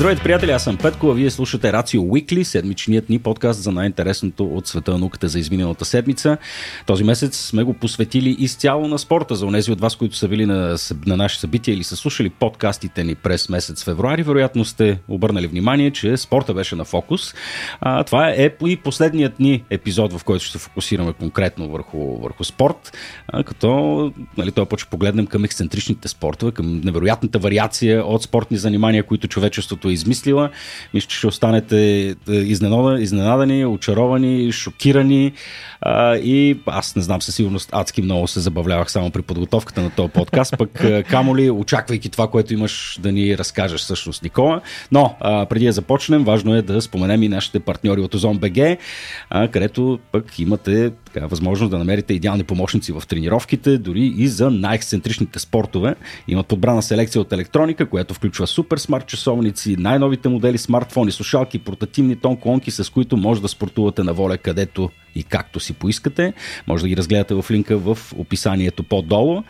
Здравейте, приятели, аз съм Петко, а вие слушате Рацио Уикли, седмичният ни подкаст за най-интересното от света на науката за изминалата седмица. Този месец сме го посветили изцяло на спорта. За онези от вас, които са били на, на наши събития или са слушали подкастите ни през месец февруари, вероятно сте обърнали внимание, че спорта беше на фокус. А, това е и последният ни епизод, в който ще фокусираме конкретно върху, върху спорт, а, като нали, той почва погледнем към ексцентричните спортове, към невероятната вариация от спортни занимания, които човечеството е измислила. Мисля, че ще останете е, изненадани, очаровани, шокирани а, и аз не знам със сигурност адски много се забавлявах само при подготовката на този подкаст, пък камо ли, очаквайки това, което имаш да ни разкажеш всъщност, Никола. Но а, преди да започнем, важно е да споменем и нашите партньори от Озон а, където пък имате така, възможност да намерите идеални помощници в тренировките, дори и за най-ексцентричните спортове. Имат подбрана селекция от електроника, която включва супер смарт часовници, най-новите модели смартфони, слушалки, портативни тон колонки, с които може да спортувате на воля където и както си поискате. Може да ги разгледате в линка в описанието по-долу.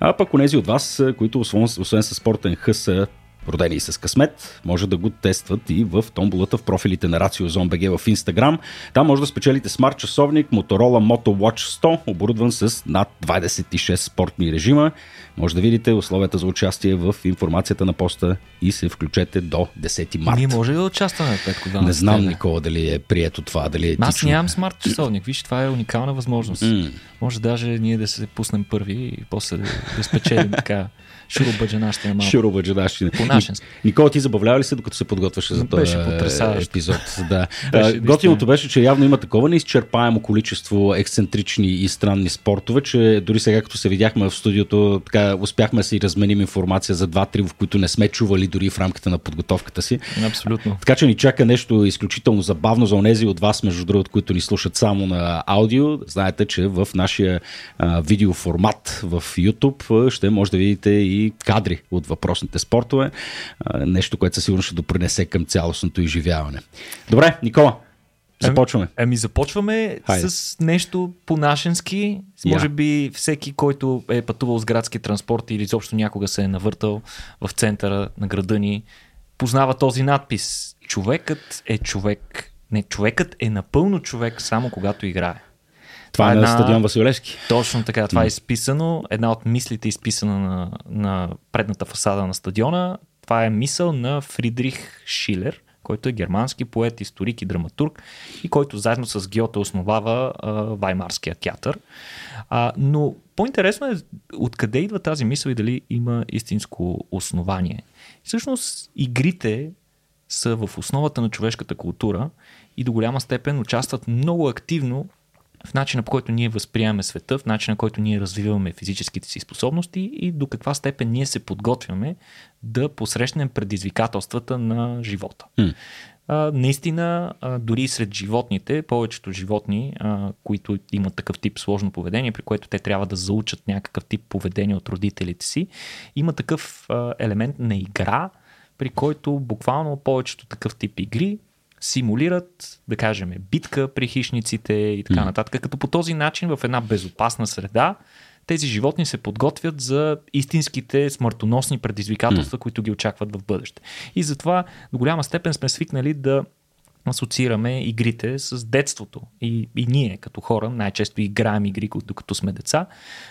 А пък онези от вас, които освен, освен с спортен хъс са родени с късмет, може да го тестват и в томболата в профилите на Рацио BG в Instagram. Там може да спечелите смарт часовник Motorola Moto Watch 100, оборудван с над 26 спортни режима. Може да видите условията за участие в информацията на поста и се включете до 10 марта. Ние може ли да участваме, Петко? Да, не знам, Никола, дали е прието това, дали е Аз нямам смарт часовник. Виж, това е уникална възможност. Mm. Може даже ние да се пуснем първи и после да спечелим така Шурубаджанащина малко. Шурубаджанащина. По нашенски. Никола, ти забавлява ли се, докато се подготвяше за този епизод? Да. беше, Готиното беше, че явно има такова неизчерпаемо количество ексцентрични и странни спортове, че дори сега, като се видяхме в студиото, така успяхме да си разменим информация за два-три, в които не сме чували дори в рамките на подготовката си. Абсолютно. Така че ни чака нещо изключително забавно за онези от вас, между другото, които ни слушат само на аудио. Знаете, че в нашия а, видеоформат в YouTube ще може да видите и кадри от въпросните спортове. Нещо, което със сигурно ще допринесе към цялостното изживяване. Добре, Никола, Започваме. Ами, ами започваме Хайде. с нещо по-нашенски. Може би всеки, който е пътувал с градски транспорт или изобщо някога се е навъртал в центъра на града ни, познава този надпис. Човекът е човек. Не, човекът е напълно човек само когато играе. Това, е на стадион Василевски. Точно така. Това е изписано. Една от мислите, изписана на, на предната фасада на стадиона. Това е мисъл на Фридрих Шилер, който е германски поет, историк и драматург и който заедно с Гьоте основава а, Ваймарския театър. А, но по-интересно е откъде идва тази мисъл и дали има истинско основание. Всъщност игрите са в основата на човешката култура и до голяма степен участват много активно в начина по който ние възприемаме света, в начина по който ние развиваме физическите си способности и до каква степен ние се подготвяме да посрещнем предизвикателствата на живота. Mm. А, наистина, а, дори сред животните, повечето животни, а, които имат такъв тип сложно поведение, при което те трябва да заучат някакъв тип поведение от родителите си, има такъв а, елемент на игра, при който буквално повечето такъв тип игри симулират, да кажем, битка при хищниците и така mm. нататък, като по този начин в една безопасна среда тези животни се подготвят за истинските смъртоносни предизвикателства, mm. които ги очакват в бъдеще. И затова до голяма степен сме свикнали да асоциираме игрите с детството. И, и ние, като хора, най-често играем игри, докато сме деца.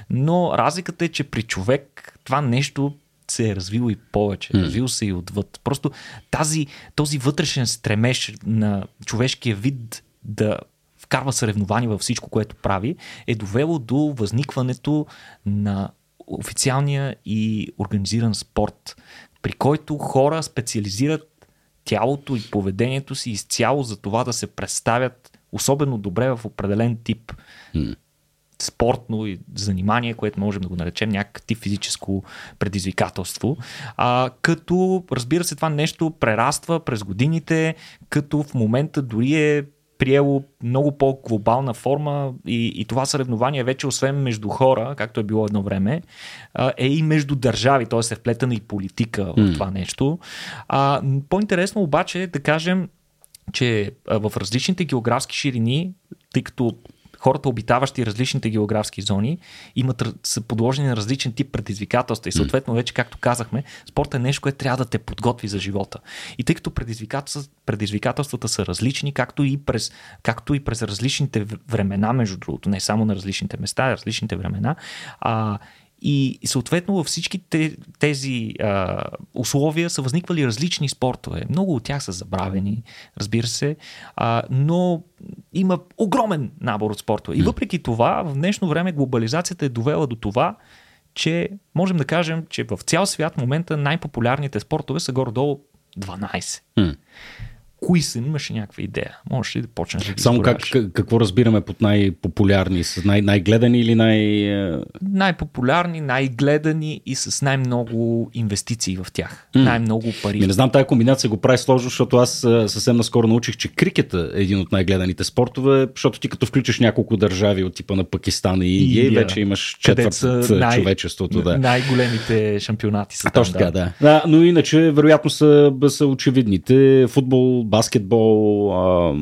Но разликата е, че при човек това нещо се е развил и повече, mm. развил се и отвъд. Просто тази, този вътрешен стремеж на човешкия вид да вкарва съревнования във всичко, което прави, е довело до възникването на официалния и организиран спорт, при който хора специализират тялото и поведението си изцяло за това да се представят особено добре в определен тип mm спортно занимание, което можем да го наречем някакъв физическо предизвикателство. А, като, разбира се, това нещо прераства през годините, като в момента дори е приело много по-глобална форма и, и това съревнование вече освен между хора, както е било едно време, е и между държави, т.е. е вплетена и политика в това нещо. А, по-интересно обаче е да кажем, че в различните географски ширини, тъй като хората, обитаващи различните географски зони, имат, са подложени на различен тип предизвикателства. И съответно, вече, както казахме, спорт е нещо, което трябва да те подготви за живота. И тъй като предизвикателствата, предизвикателствата са различни, както и, през, както и през различните времена, между другото, не само на различните места, а различните времена, а, и съответно във всички тези а, условия са възниквали различни спортове. Много от тях са забравени, разбира се, а, но има огромен набор от спортове. И въпреки това, в днешно време глобализацията е довела до това, че можем да кажем, че в цял свят в момента най-популярните спортове са горе-долу 12. Mm кои са, имаше някаква идея. Можеш ли да почнеш да ги Само как, какво разбираме под най-популярни? С най- най-гледани или най... Е? Най-популярни, най-гледани и с най-много инвестиции в тях. Mm. Най-много пари. Ми не знам, тази комбинация го прави сложно, защото аз е, съвсем наскоро научих, че крикета е един от най-гледаните спортове, защото ти като включиш няколко държави от типа на Пакистан и Индия, и вече имаш четвърт от най- човечеството. Да. Най-големите шампионати са. Точно така, да. да. да. Но иначе, вероятно са, са очевидните. Футбол, баскетбол, а,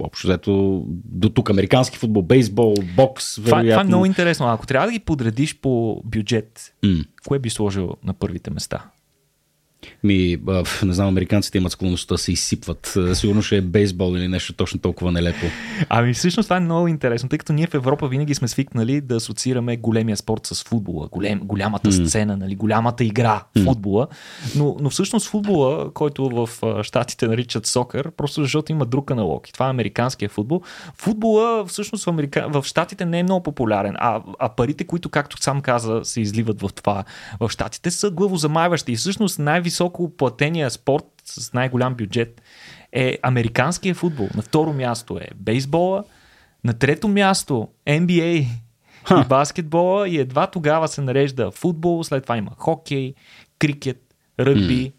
общо взето до тук американски футбол, бейсбол, бокс. Това, това е много интересно. Ако трябва да ги подредиш по бюджет, mm. кое би сложил на първите места? Ми, не знам, американците имат склонността да се изсипват. Сигурно ще е бейсбол или нещо точно толкова нелепо. Ами всъщност това е много интересно, тъй като ние в Европа винаги сме свикнали да асоциираме големия спорт с футбола, голем, голямата mm. сцена, нали, голямата игра, mm. футбола. Но, но всъщност футбола, който в щатите наричат сокър, просто защото има друг аналог. И това е американския футбол. Футбола всъщност в, Америка... в щатите не е много популярен, а, а парите, които, както сам каза, се изливат в това в щатите, са главозамайващи. И всъщност най-високо високо платения спорт с най-голям бюджет е американския футбол. На второ място е бейсбола, на трето място NBA Ха. и баскетбола и едва тогава се нарежда футбол, след това има хокей, крикет, ръгби,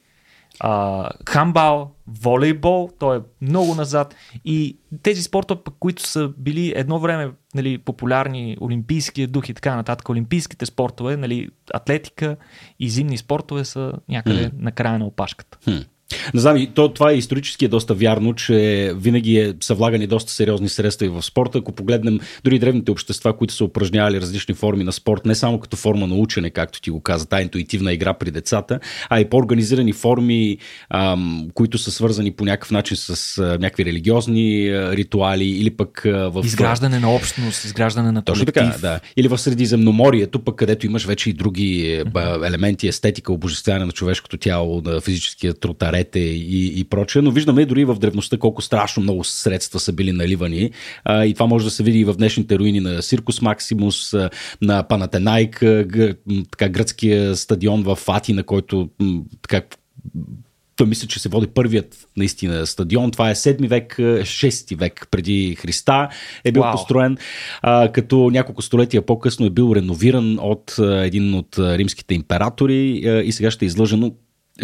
а, хамбал, волейбол, той е много назад. И тези спортове, които са били едно време нали, популярни, олимпийския дух и така нататък, олимпийските спортове, нали, атлетика и зимни спортове са някъде mm. на края на опашката. Mm. Не знам, то, това е исторически е доста вярно, че винаги е, са влагани доста сериозни средства и в спорта. Ако погледнем дори древните общества, които са упражнявали различни форми на спорт, не само като форма на учене, както ти го каза, тази интуитивна игра при децата, а и по-организирани форми, ам, които са свързани по някакъв начин с а, някакви религиозни а, ритуали или пък а, в... Изграждане на общност, изграждане на колектив. Точно така, да. Или в Средиземноморието, пък където имаш вече и други mm-hmm. елементи, естетика, обожествяване на човешкото тяло, на физическия труд, царете и, и прочее, но виждаме дори в древността колко страшно много средства са били наливани а, и това може да се види и в днешните руини на Сиркус Максимус, на Панатенайк, така гръцкия стадион в Атина, който така той мисля, че се води първият наистина стадион. Това е 7 век, 6 век преди Христа е бил wow. построен, а, като няколко столетия по-късно е бил реновиран от а, един от римските императори а, и сега ще е излъжено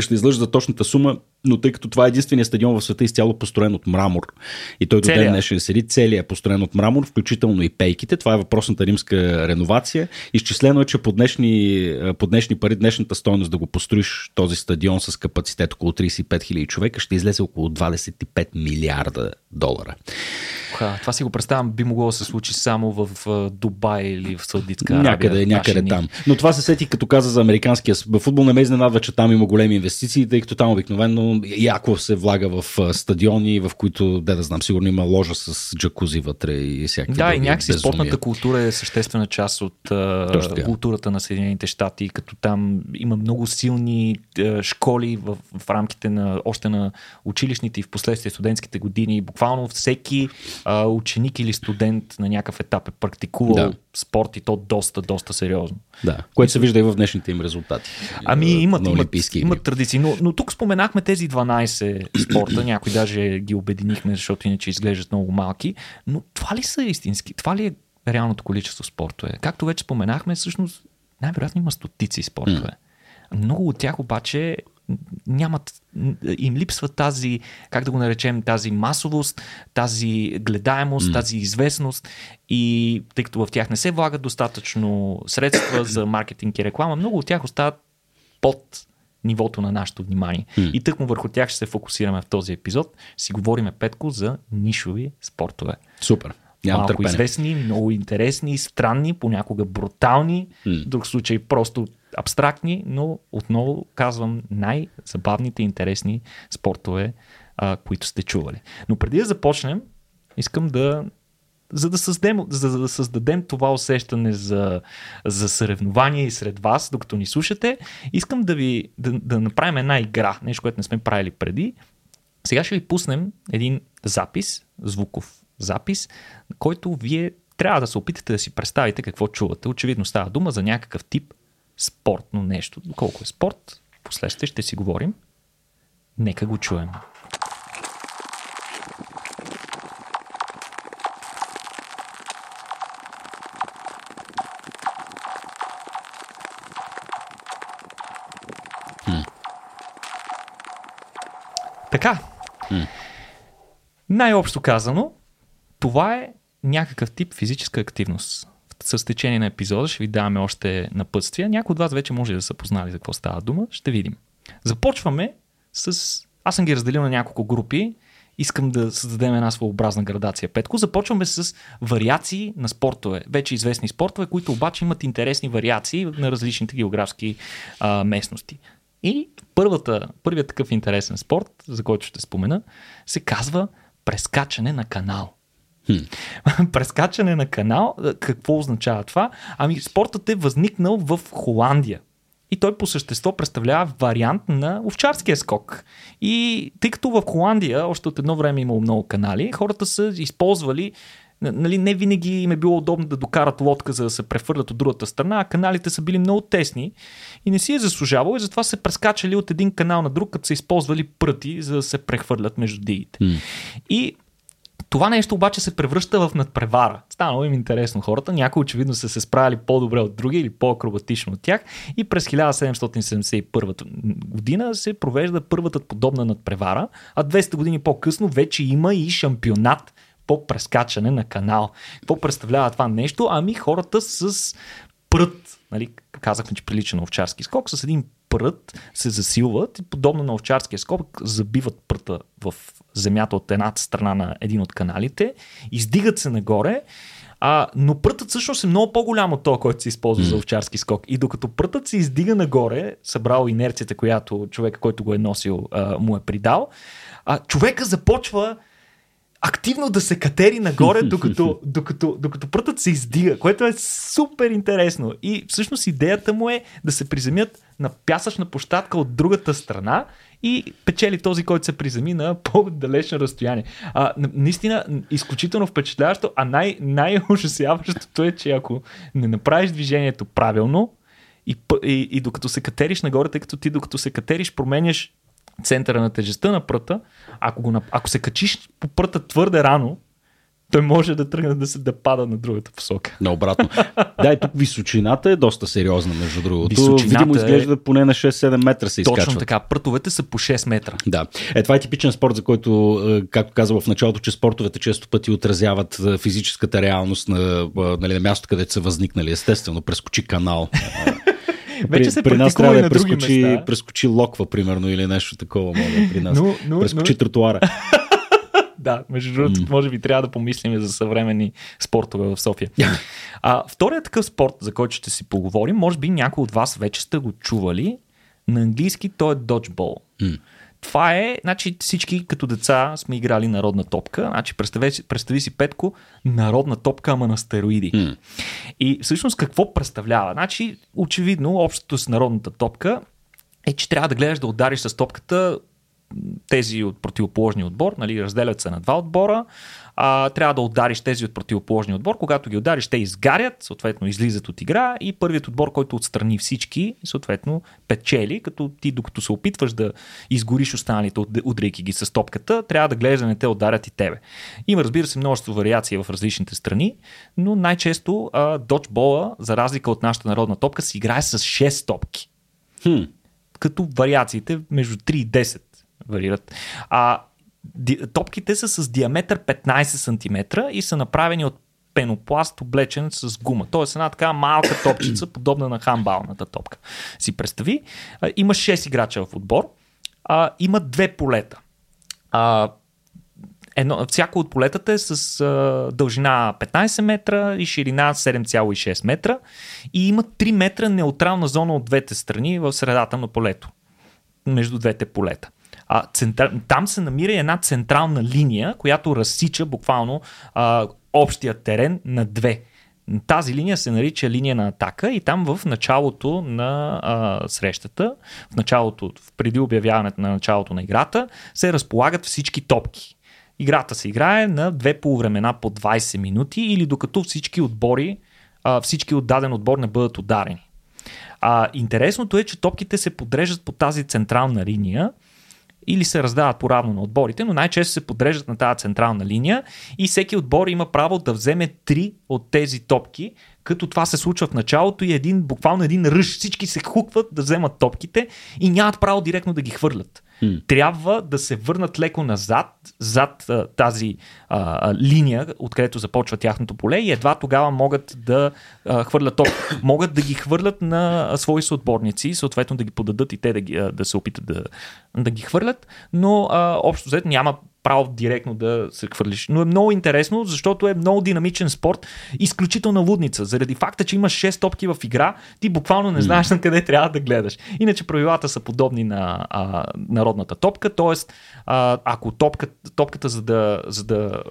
ще излъжа за точната сума, но тъй като това е единствения стадион в света изцяло построен от мрамор и той до ден днешен седи, целият е построен от мрамор, включително и пейките. Това е въпросната римска реновация. Изчислено е, че по днешни, по днешни пари, днешната стоеност да го построиш този стадион с капацитет около 35 000 човека ще излезе около 25 милиарда долара. Ха, това си го представям, би могло да се случи само в Дубай или в Саудитска Арабия. Някъде, някъде там. Но това се сети като каза за американския футбол. Не ме изненадва, че там има големи инвестиции, тъй като там обикновено яко се влага в стадиони, в които, да да знам, сигурно има ложа с джакузи вътре и всякакви Да, и някакси безумия. спортната култура е съществена част от културата на Съединените щати, като там има много силни школи в, в рамките на още на училищните и в последствие студентските години. Буквално всеки а, ученик или студент на някакъв етап е практикувал да. Спорт и то доста, доста сериозно. Да, което се вижда и в днешните им резултати. Ами имат, имат, имат традиции, но, но тук споменахме тези 12 спорта, някои даже ги обединихме, защото иначе изглеждат много малки, но това ли са истински? Това ли е реалното количество спортове? Както вече споменахме, всъщност най-вероятно има стотици спортове. Mm. Много от тях обаче нямат, им липсва тази, как да го наречем, тази масовост, тази гледаемост, mm. тази известност и тъй като в тях не се влагат достатъчно средства за маркетинг и реклама, много от тях остават под нивото на нашето внимание. Mm. И тъкмо върху тях ще се фокусираме в този епизод. Си говориме, Петко, за нишови спортове. Супер. Нямам малко търпение. известни, много интересни, странни, понякога брутални, в друг случай просто абстрактни, но отново казвам най-забавните и интересни спортове, а, които сте чували. Но преди да започнем, искам да за да, създадем, за да създадем това усещане за, за съревнование и сред вас, докато ни слушате, искам да ви да, да направим една игра, нещо, което не сме правили преди. Сега ще ви пуснем един запис, звуков запис, който вие трябва да се опитате да си представите какво чувате. Очевидно става дума за някакъв тип спортно нещо. Колко е спорт, последствие ще си говорим. Нека го чуем. Така. Най-общо казано, това е някакъв тип физическа активност. С течение на епизода ще ви даваме още напътствия. Някои от вас вече може да са познали за какво става дума. Ще видим. Започваме с... Аз съм ги разделил на няколко групи. Искам да създадем една своеобразна градация. Петко, започваме с вариации на спортове. Вече известни спортове, които обаче имат интересни вариации на различните географски а, местности. И първата, първият такъв интересен спорт, за който ще спомена, се казва прескачане на канал. прескачане на канал, какво означава това? Ами спортът е възникнал в Холандия. И той по същество представлява вариант на овчарския скок. И тъй като в Холандия още от едно време е имало много канали, хората са използвали нали, не винаги им е било удобно да докарат лодка, за да се прехвърлят от другата страна, а каналите са били много тесни и не си е заслужавало и затова се прескачали от един канал на друг, като са използвали пръти, за да се прехвърлят между дигите. М. И това нещо обаче се превръща в надпревара. Станало им интересно хората. Някои очевидно са се справили по-добре от други или по-акробатично от тях. И през 1771 година се провежда първата подобна надпревара, а 200 години по-късно вече има и шампионат по прескачане на канал. Какво представлява това нещо? Ами хората с прът, нали, казахме, че прилича на овчарски скок, с един прът се засилват и подобно на овчарския скок забиват пръта в земята от едната страна на един от каналите, издигат се нагоре, а, но прътът всъщност е много по-голям от този, който се използва mm. за овчарски скок. И докато прътът се издига нагоре, събрал инерцията, която човека, който го е носил, а, му е придал, а, човека започва активно да се катери нагоре, докато, докато, докато прътът се издига, което е супер интересно. И всъщност идеята му е да се приземят на пясъчна площадка от другата страна и печели този, който се приземи на по-далечно разстояние. А, наистина, изключително впечатляващо, а най- най-ужасяващото е, че ако не направиш движението правилно и, и, и докато се катериш нагоре, тъй като ти докато се катериш променяш центъра на тежестта на пръта, ако, го, ако се качиш по пръта твърде рано, той може да тръгне да се да пада на другата посока. Наобратно. да, и тук височината е доста сериозна, между другото. Височината Видимо изглежда е... поне на 6-7 метра се изкачват. Точно така, прътовете са по 6 метра. Да. Е, това е типичен спорт, за който, както казах в началото, че спортовете често пъти отразяват физическата реалност на, нали, на мястото, където са възникнали. Естествено, прескочи канал. Вече се при нас трябва да прескочи, прескочи локва, примерно, или нещо такова. Мога, при нас. Но, но, прескочи но... тротуара. да, между другото, mm. може би трябва да помислим за съвременни спортове в София. а, вторият такъв спорт, за който ще си поговорим, може би някой от вас вече сте го чували. На английски той е доджбол. Mm. Това е, значи всички като деца сме играли народна топка. Значи представи, представи си Петко, народна топка, ама на стероиди. Mm. И всъщност какво представлява? Значи, очевидно, общото с народната топка е, че трябва да гледаш да удариш с топката тези от противоположния отбор, нали, разделят се на два отбора, а, трябва да удариш тези от противоположния отбор. Когато ги удариш, те изгарят, съответно излизат от игра и първият отбор, който отстрани всички, съответно печели, като ти докато се опитваш да изгориш останалите, удряйки ги с топката, трябва да гледаш да не те ударят и тебе. Има, разбира се, множество вариации в различните страни, но най-често а, доджбола, за разлика от нашата народна топка, се играе с 6 топки. Хм. Като вариациите между 3 и 10 варират. А топките са с диаметър 15 см и са направени от пенопласт, облечен с гума. Тоест една така малка топчица, подобна на хамбалната топка. Си представи, има 6 играча в отбор, а, има две полета. А, едно, всяко от полетата е с а, дължина 15 метра и ширина 7,6 метра и има 3 метра неутрална зона от двете страни в средата на полето, между двете полета. А, центра... Там се намира една централна линия, която разсича буквално а, общия терен на две. Тази линия се нарича линия на атака и там в началото на а, срещата, в началото, преди обявяването на началото на играта, се разполагат всички топки. Играта се играе на две полувремена по 20 минути или докато всички отбори, а, всички от даден отбор не бъдат ударени. А, интересното е, че топките се подреждат по тази централна линия или се раздават по-равно на отборите, но най-често се подреждат на тази централна линия и всеки отбор има право да вземе три от тези топки, като това се случва в началото и един, буквално един ръж, всички се хукват да вземат топките и нямат право директно да ги хвърлят. Трябва да се върнат леко назад, зад а, тази а, линия, откъдето започва тяхното поле и едва тогава могат да а, хвърлят топ. Могат да ги хвърлят на а, свои съотборници, съответно да ги подадат и те да, ги, а, да се опитат да, да ги хвърлят, но а, общо взето няма право директно да се хвърлиш. Но е много интересно, защото е много динамичен спорт, изключителна лудница. Заради факта, че имаш 6 топки в игра, ти буквално не знаеш на къде трябва да гледаш. Иначе правилата са подобни на а, народната топка, т.е. ако топка, топката за да, за да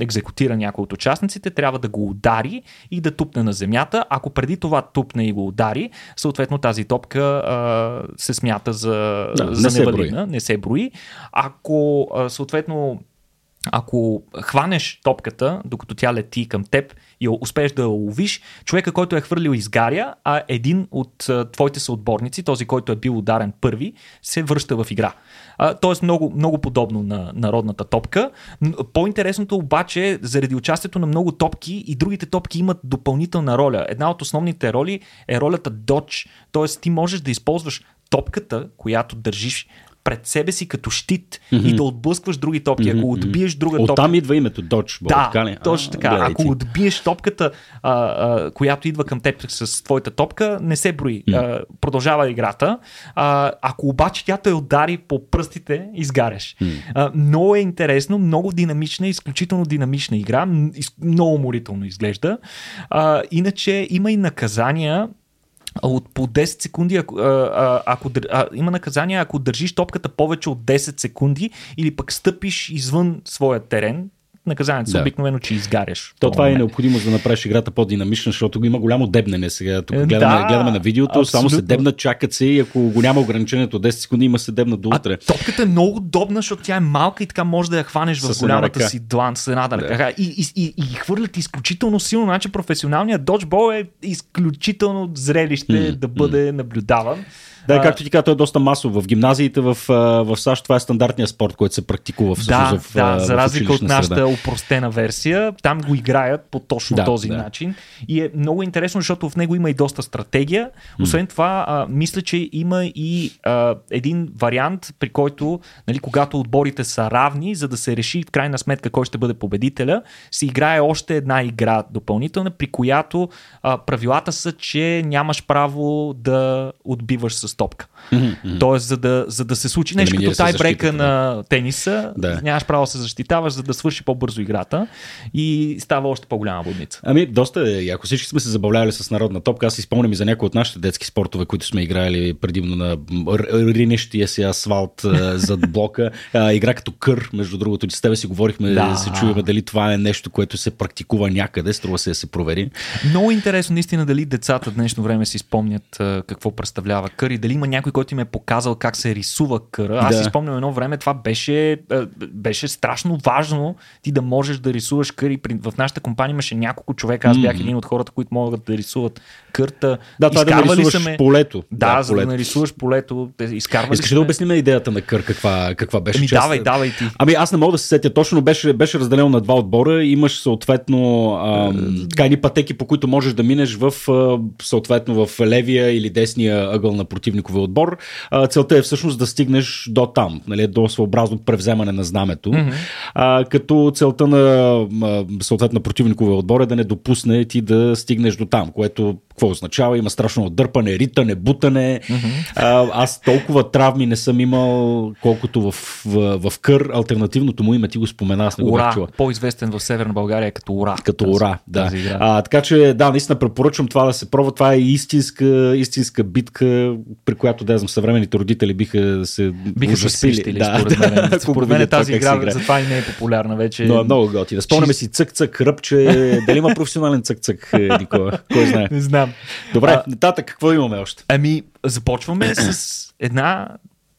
екзекутира някой от участниците, трябва да го удари и да тупне на земята. Ако преди това тупне и го удари, съответно тази топка а, се смята за, Да, за не се невалидна, не се брои. Ако а, съответно ако хванеш топката, докато тя лети към теб и успееш да я ловиш, човека, който е хвърлил изгаря, а един от твоите съотборници, този, който е бил ударен първи, се връща в игра. Тоест много, много подобно на народната топка. По-интересното обаче, заради участието на много топки и другите топки имат допълнителна роля. Една от основните роли е ролята Dodge, т.е. ти можеш да използваш топката, която държиш пред себе си като щит mm-hmm. и да отблъскваш други топки. Ако отбиеш друга топка. Оттам идва името Dodgeball, Да, така ли? точно А, така. гледай Ако отбиеш топката, а, а, която идва към теб с твоята топка, не се брои. А, продължава играта. А, ако обаче тя те удари по пръстите, изгаряш. А, много е интересно, много динамична, изключително динамична игра. Много уморително изглежда. А, иначе има и наказания от по 10 секунди, ако, а, ако а, има наказание, ако държиш топката повече от 10 секунди или пък стъпиш извън своя терен, наказанието Да. обикновено, че изгаряш. То това е момент. необходимо, за да направиш играта по-динамична, защото има голямо дебнене сега. Тук Е, гледаме, да, гледаме на видеото, само се абсолютно. дебнат, чакат се и ако го няма ограничението от 10 секунди, има се дебнат до утре. А топката е много удобна, защото тя е малка и така може да я хванеш в голямата си длан с едната ръка. И, и, и, и хвърлят изключително силно. Значи професионалният доджбол е изключително зрелище М, да бъде наблюдаван. Да, А, както ти каза, той е доста масов. В гимназиите в, в САЩ това е стандартният спорт, който се практикува всъщност Да, в, да, а, за в разлика от нашата среда. упростена версия, там го играят по точно Да, този да. начин. И е много интересно, защото в него има и доста стратегия. Освен това, а, мисля, че има и а, един вариант, при който, нали, когато отборите са равни, за да се реши в крайна сметка кой ще бъде победителя, се играе още една игра допълнителна, при която а, правилата са, че нямаш право да отбиваш с топка. Тоест, за да, за да се случи нещо Елиминира като тайбрейка на тениса, Да. нямаш право да се защитаваш, за да свърши по-бързо играта и става още по-голяма будница. Ами, доста е. Ако всички сме се забавлявали с народна топка, аз си спомням и за някои от нашите детски спортове, които сме играли предимно на ринещия си асфалт а, зад блока. А, игра като кър, между другото, с тебе си говорихме, Да. да. се чуеме дали това е нещо, което се практикува някъде, струва се да се провери. Много интересно наистина дали децата в днешно време си спомнят а, какво представлява кър и дали има някой, който им е показал как се рисува къра. Аз Да. си спомням едно време, това беше, а, беше страшно важно ти да можеш да рисуваш кър и в нашата компания имаше няколко човека, аз бях един от хората, които могат да рисуват кърта. Да, това е да нарисуваш ме- полето. Да, да за да полето. нарисуваш полето. Изкарвали Искаш ли да обясним идеята на кър каква, каква беше? Ами Че аз- давай, давай ти. Ами аз не мога да се сетя точно, но беше, беше разделено на два отбора. Имаш съответно ам, така едни пътеки, по които можеш да минеш в съответно в левия или десния ъгъл на противниковия отбор. А, целта е всъщност да стигнеш до там, нали, до своеобразно превземане на знамето. Mm-hmm. А, като целта на съответно противниковия отбор е да не допусне ти да стигнеш до там, което какво означава. Има страшно дърпане, ритане, бутане. Mm-hmm. А, аз толкова травми не съм имал, колкото в, в, в кър. Альтернативното му име ти го спомена, аз не го чула. по-известен в Северна България като Ура. Като Тази- ура, да. игра. А, така че, да, наистина препоръчвам това да се пробва. Това е истинска, истинска битка, при която, да знам, съвременните родители биха се Биха се ужасили. да, според мен. според мен тази игра играе. затова и не е популярна вече. Но е много готина. Спомняме си цък-цък, ръбче. Дали има професионален цък-цък, е, Никола? Кой знае? Не знам. Добре, А- нататък, какво имаме още? Ами, започваме с една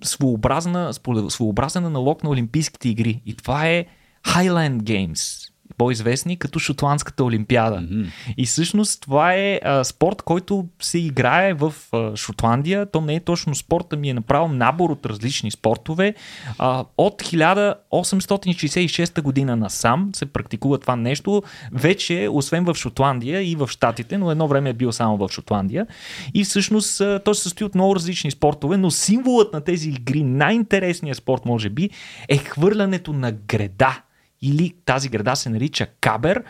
своеобразна, своеобразен аналог на Олимпийските игри. И това е Highland Games по-известни като Шотландската олимпиада. Mm-hmm. И всъщност това е а, спорт, който се играе в а, Шотландия. То не е точно спорта, ми е направил набор от различни спортове. А, от 1866 година насам се практикува това нещо. Вече, освен в Шотландия и в Штатите, но едно време е бил само в Шотландия. И всъщност а, той се състои от много различни спортове, но символът на тези игри, най-интересният спорт, може би, е хвърлянето на греда. Или тази града се нарича Кабер.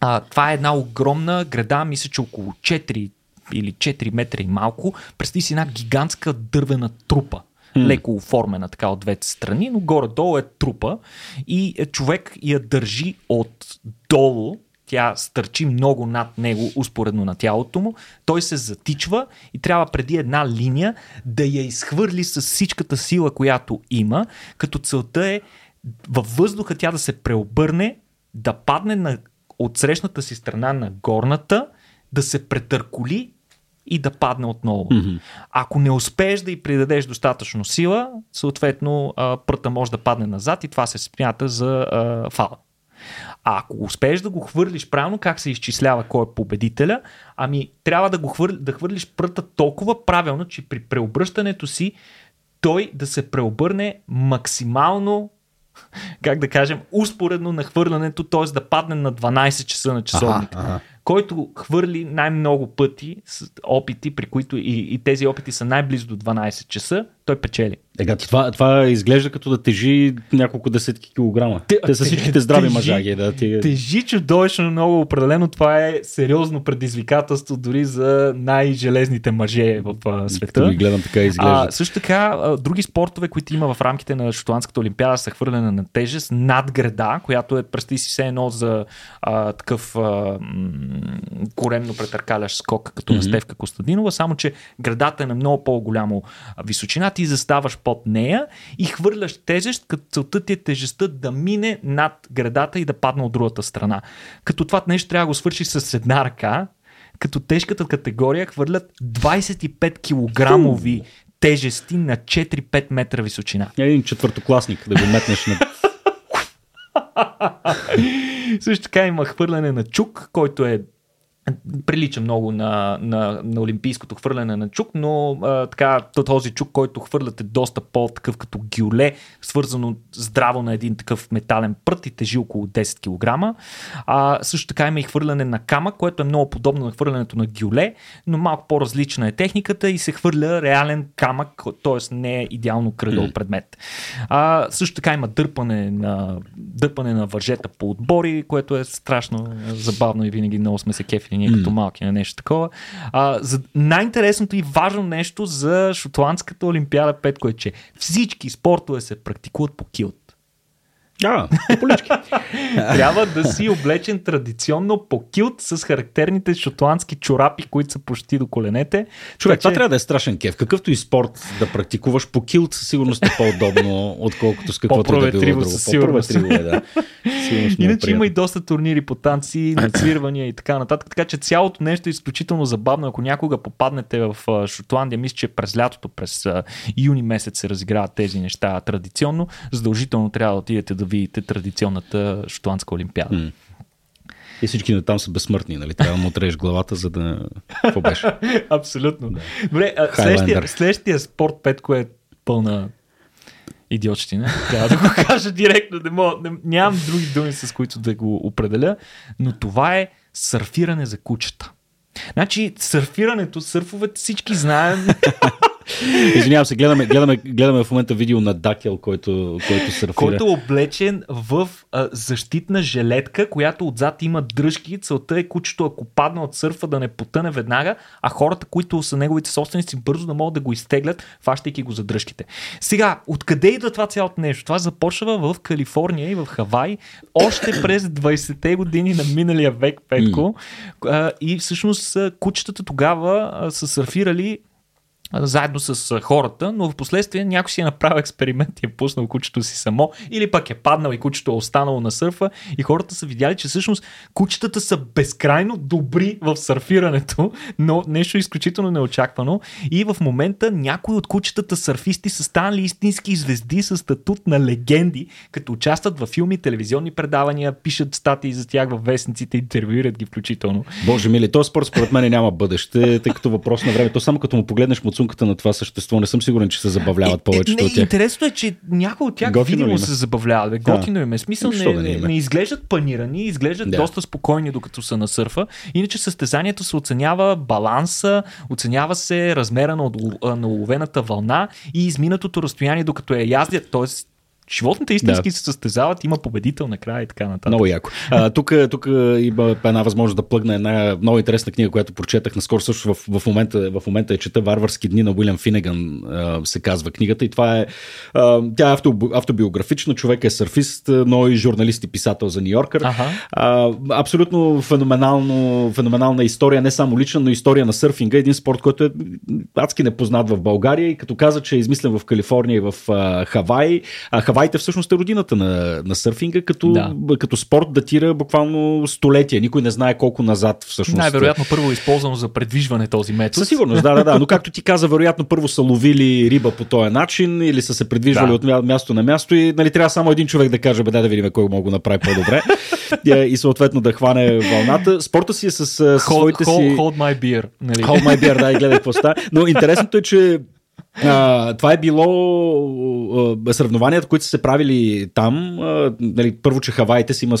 А, това е една огромна града, мисля, че около 4 или 4 метра и малко. Представи си една гигантска дървена трупа. Леко оформена така от двете страни, но горе-долу е трупа и е, човек я държи от долу, тя стърчи много над него, успоредно на тялото му, той се затичва и трябва преди една линия да я изхвърли с всичката сила, която има, като целта е във въздуха тя да се преобърне, да падне на отсрещната си страна на горната, да се претърколи и да падне отново. Mm-hmm. Ако не успееш да й придадеш достатъчно сила, съответно пръта може да падне назад и това се смята за а, фал. А ако успееш да го хвърлиш правилно, как се изчислява кой е победителя, ами трябва да, го хвърли, да хвърлиш пръта толкова правилно, че при преобръщането си той да се преобърне максимално как да кажем, успоредно на хвърлянето, т.е. да падне на 12 часа на часовник. Аха, аха. Който хвърли най-много пъти с опити, при които и, и тези опити са най-близо до 12 часа, той печели. Ега, това, това изглежда като да тежи няколко десетки килограма. Те, те са всичките здрави тежи- мъжаги. Да, ти... Тежи чудовищно много. Определено това е сериозно предизвикателство дори за най-железните мъже в а, света. Като ги гледам така изглежда. А, също така, а, други спортове, които има в рамките на Шотландската олимпиада са хвърляне на тежест над града, която е, представи си все едно за а, такъв а, коремно претъркалящ скок, като mm-hmm. на Стевка Костадинова, само че градата е на много по-голямо височина, ти заставаш под нея и хвърляш тежест, като целта ти е тежестта да мине над градата и да падне от другата страна. Като това нещо трябва да го свършиш с една ръка, като тежката категория хвърлят 25 килограмови тежести на 4-5 метра височина. Е, Един четвъртокласник да го метнеш на... Също така има хвърляне на чук, който е прилича много на, на, на олимпийското хвърляне на чук, но а, така, този чук, който хвърлят е доста по-такъв като гюле, свързано здраво на един такъв метален прът и тежи около 10 кг. А, също така има и хвърляне на камък, което е много подобно на хвърлянето на гюле, но малко по-различна е техниката и се хвърля реален камък, т.е. не е идеално кръгъл предмет. А, също така има дърпане на, дърпане на въжета по отбори, което е страшно забавно и винаги много сме се кефили ние като малки на нещо такова. А, за най-интересното и важно нещо за Шотландската олимпиада, Петко е, че всички спортове се практикуват по килт. А, по полички. Трябва да си облечен традиционно по килт с характерните шотландски чорапи, които са почти до коленете. Човек, Така това че- трябва да е страшен кеф. Какъвто и спорт да практикуваш по килт, със сигурност е по-удобно, отколкото с каквото и да било друго. По-проветриво е, да. Много Иначе има и доста турнири по танци, нацвирвания и така нататък. Така че цялото нещо е изключително забавно. Ако някога попаднете в Шотландия, мисля, че през лятото, през юни месец се разиграват тези неща традиционно. Задължително трябва да отидете да видите традиционната шотландска олимпиада. М. И всички там са безсмъртни, нали? Трябва да му отрежеш главата, за да... Какво беше? Абсолютно. Добре, а, следващия, следващия спорт, Петко, е пълна идиотщина. Трябва да го кажа директно. Не мога, не, нямам други думи, с които да го определя, но това е сърфиране за кучета. Значи, сърфирането, сърфовете всички знаем. Извинявам се, гледаме, гледаме, гледаме в момента видео на Дакел, който, който сърфира. Който е облечен в а, защитна жилетка, която отзад има дръжки. Целта е кучето, ако падне от сърфа, да не потъне веднага, а хората, които са неговите собственици, бързо да могат да го изтеглят, фащайки го за дръжките. Сега, откъде идва това цялото нещо? Това започва в Калифорния и в Хавай още през 20-те години на миналия век, Петко. Mm. И всъщност кучетата тогава са сърфирали заедно с хората, но в последствие някой си е направил експеримент и е пуснал кучето си само, или пък е паднал и кучето е останало на сърфа и хората са видяли, че всъщност кучетата са безкрайно добри в сърфирането, но нещо изключително неочаквано и в момента някои от кучетата сърфисти са станали истински звезди с статут на легенди, като участват във филми, телевизионни предавания, пишат статии за тях във вестниците, интервюират ги включително. Боже мили, този спорт според мен няма бъдеще, тъй като въпрос на време. То само като му погледнеш му рисунката на това същество. Не съм сигурен, че се забавляват повечето от тях. Интересно е, че някои от тях Готино видимо се забавляват. Готино им е. Смисъл не, да не, не, изглеждат панирани, изглеждат да. доста спокойни, докато са на сърфа. Иначе състезанието се оценява баланса, оценява се размера на, на уловената вълна и изминатото разстояние, докато е яздят. Тоест животните истински да. се състезават, има победител накрая и така нататък. Много яко. А, тук, тук има една възможност да плъгна една много интересна книга, която прочетах наскоро също в, в, момента, в момента е чета Варварски дни на Уилям Финеган се казва книгата и това е тя е авто, автобиографична, човек е сърфист, но и журналист и писател за Нью Йоркър. Ага. Абсолютно феноменално, феноменална история, не само лична, но история на сърфинга, един спорт, който е адски непознат в България и като каза, че е измислен в Калифорния и в Хавай, Хавай Хавайте всъщност е родината на, на сърфинга, като, да. като спорт датира буквално столетия. Никой не знае колко назад всъщност. Най-вероятно първо е използвано за предвижване този метод. Със сигурност, да, да, да. Но както ти каза, вероятно първо са ловили риба по този начин или са се предвижвали да. от място на място и нали, трябва само един човек да каже, бе, да, да видим кой мога да направи по-добре и съответно да хване вълната. Спорта си е с, с hold, своите си... Hold my beer. Нали? Hold my beer, да, и гледай какво става. Но интересното е, че а, това е било а, сравнованията, които са се правили там. А, нали, първо, че хаваите си има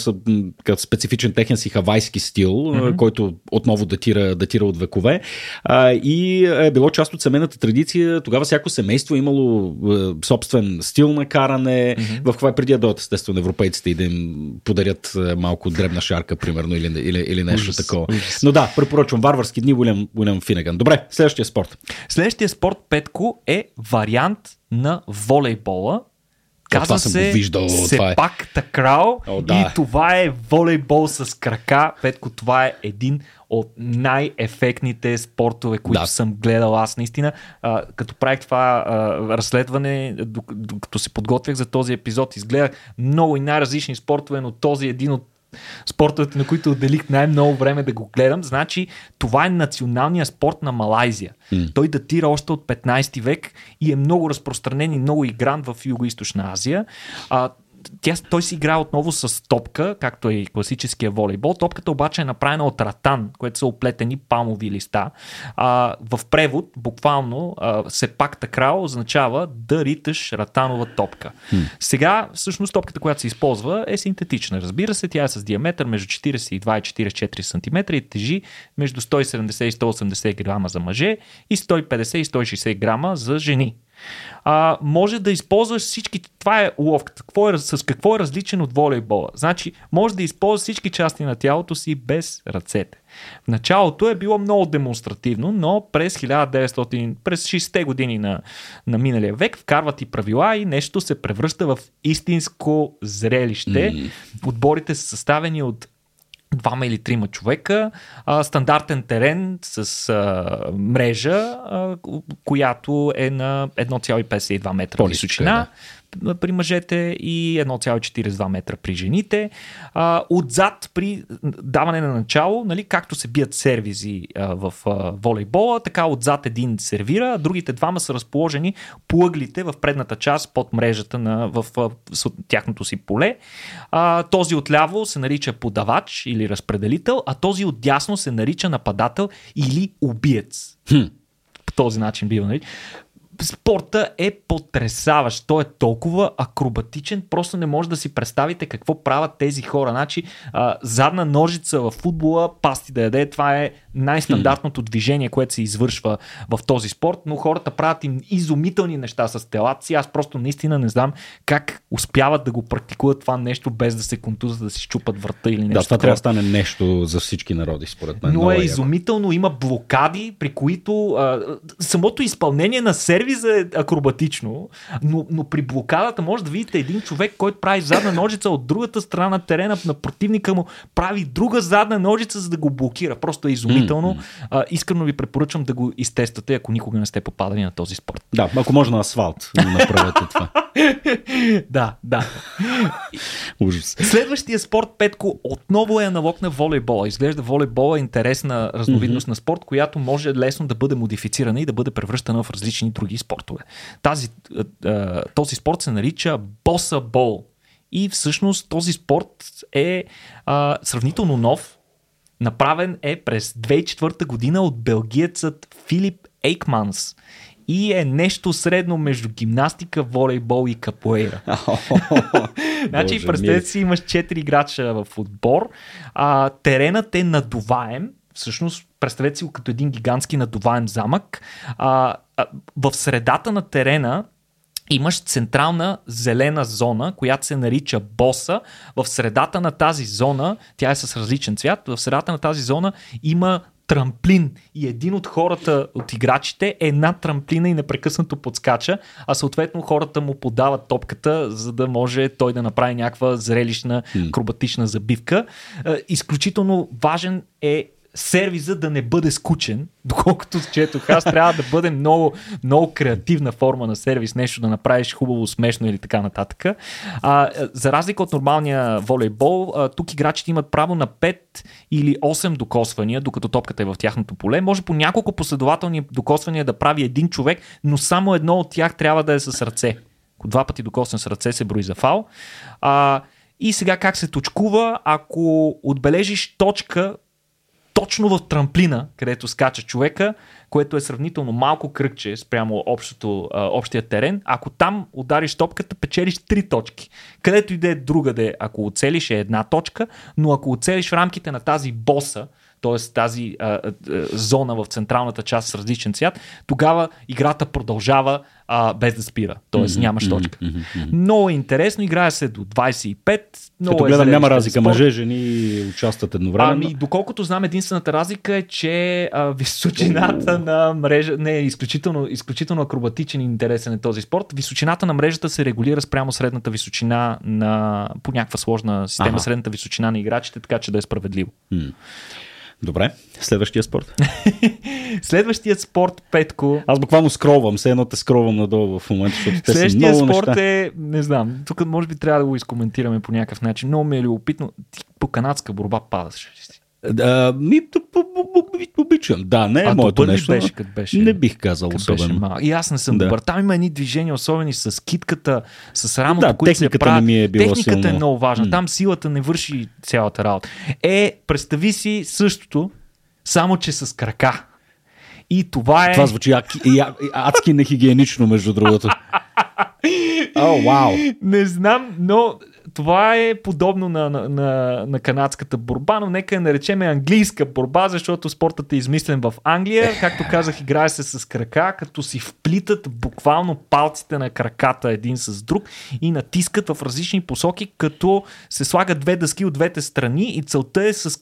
като специфичен техен си хавайски стил, mm-hmm. който отново датира, датира от векове. А, и е било част от семейната традиция. Тогава всяко семейство е имало а, собствен стил на каране, mm-hmm. в това преди да дойдат естествено европейците и да им подарят малко дребна шарка, примерно, или, или, или нещо ужас, такова. Ужас. Но да, препоръчвам Варварски дни, Уилям, Уилям Финеган. Добре, следващия спорт. Следващия спорт, Петко, е вариант на волейбола. Казва се виждал, Сепак е. Такрал О, да. и това е волейбол с крака. Петко, това е един от най-ефектните спортове, които да. съм гледал аз наистина. А, като правих това а, разследване, докато се подготвях за този епизод, изгледах много и най-различни спортове, но този е един от спортовете, на които отделих най-много време да го гледам. Значи, това е националният спорт на Малайзия. Mm. Той датира още от 15 век и е много разпространен и много игран в Юго-Источна Азия. А, тя, той си играе отново с топка, както е и класическия волейбол. Топката обаче е направена от ратан, което са оплетени палмови листа. А, в превод, буквално, се пакта крал означава да риташ ратанова топка. Hmm. Сега, всъщност, топката, която се използва, е синтетична. Разбира се, тя е с диаметър между 42 и 44 см и тежи между 170 и 180 грама за мъже и 150 и 160 грама за жени а, може да използваш всички. Това е уловката. Какво е, с какво е различен от волейбола? Значи, може да използваш всички части на тялото си без ръцете. В началото е било много демонстративно, но през 1900, през 60-те години на, на миналия век вкарват и правила и нещо се превръща в истинско зрелище. Mm. Отборите са съставени от двама или трима човека, а, стандартен терен с а, мрежа, а, която е на 1,52 метра височина. Да при мъжете и 1,42 метра при жените. А, отзад при даване на начало, нали, както се бият сервизи а, в а, волейбола, така отзад един сервира, а другите двама са разположени по ъглите в предната част под мрежата на, в, в, в тяхното си поле. А, този отляво се нарича подавач или разпределител, а този отдясно се нарича нападател или убиец. Хм. По този начин бива. Нали? Спорта е потрясаващ. Той е толкова акробатичен, просто не може да си представите какво правят тези хора. Значи, а, задна ножица в футбола, пасти да яде, това е най-стандартното движение, което се извършва в този спорт, но хората правят им изумителни неща с телата си. Аз просто наистина не знам как успяват да го практикуват това нещо без да се контузат, да си щупат врата или нещо. Да, това трябва да стане нещо за всички народи, според мен. Но е, е изумително, има блокади, при които а, самото изпълнение на сервиза е акробатично, но, но при блокадата може да видите един човек, който прави задна ножица от другата страна на терена на противника му, прави друга задна ножица, за да го блокира. Просто е изумително. Mm-hmm. А, искрено ви препоръчвам да го изтествате, ако никога не сте попадали на този спорт. Да, ако може на асфалт да направете това. да, да. Ужас. Следващия спорт, Петко, отново е аналог на волейбола. Изглежда волейбола е интересна разновидност mm-hmm. на спорт, която може лесно да бъде модифицирана и да бъде превръщана в различни други спортове. Тази, този спорт се нарича боса бол. И всъщност този спорт е а, сравнително нов. Направен е през 2004 година от белгиецът Филип Ейкманс и е нещо средно между гимнастика, волейбол и капоейра. значи, представете си, имаш 4 играча в отбор, а, теренът е надуваем, всъщност представете си го като един гигантски надуваем замък. А, а, в средата на терена имаш централна зелена зона, която се нарича боса. В средата на тази зона, тя е с различен цвят, в средата на тази зона има трамплин и един от хората, от играчите е на трамплина и непрекъснато подскача, а съответно хората му подават топката, за да може той да направи някаква зрелищна, акробатична забивка. Е, изключително важен е сервиза да не бъде скучен, доколкото четох аз, трябва да бъде много, много креативна форма на сервис, нещо да направиш хубаво, смешно или така нататък. А, за разлика от нормалния волейбол, а, тук играчите имат право на 5 или 8 докосвания, докато топката е в тяхното поле. Може по няколко последователни докосвания да прави един човек, но само едно от тях трябва да е с ръце. Ако два пъти докосване с ръце се брои за фал. А, и сега как се точкува, ако отбележиш точка точно в трамплина, където скача човека, което е сравнително малко кръгче спрямо общото, а, общия терен. Ако там удариш топката, печелиш 3 точки. Където и да е другаде, ако оцелиш е една точка, но ако оцелиш в рамките на тази боса, т.е. тази а, а, зона в централната част с различен цвят, тогава играта продължава а, без да спира. Т.е. Mm-hmm, нямаш точка. Mm-hmm, mm-hmm. Много е интересно, играе се до 25. Много Като е гледам, няма разлика. Мъже, жени участват едновременно. Ами, доколкото знам, единствената разлика е, че а, височината на мрежа не е изключително, изключително акробатичен и интересен е този спорт. Височината на мрежата се регулира спрямо средната височина на по някаква сложна система, ага. средната височина на играчите, така че да е справедливо. Mm. Добре, следващия спорт. Следващият спорт, Петко. Аз буквално скровам, все едно те скровам надолу в момента, защото те Следващия са много спорт неща. е, не знам, тук може би трябва да го изкоментираме по някакъв начин. Много ми е любопитно. Ти по канадска борба падаш. Ми, обичам. Да, не е а моето нещо. Беше, като беше, не бих казал особено. Беше. И аз не съм Да. добър. Там има едни движения, особени с китката, с рамото, Да, които се правят. не ми е била Техниката е силно. много важна. М. Там силата не върши цялата работа. Е, представи си същото, само че с крака. И това е... Това звучи аки, я, адски нехигиенично, между другото. О, вау. Не знам, но това е подобно на, на, на, на канадската борба, но нека я наречем английска борба, защото спортът е измислен в Англия. Както казах, играе се с крака, като си вплитат буквално палците на краката един с друг и натискат в различни посоки, като се слагат две дъски от двете страни и целта е с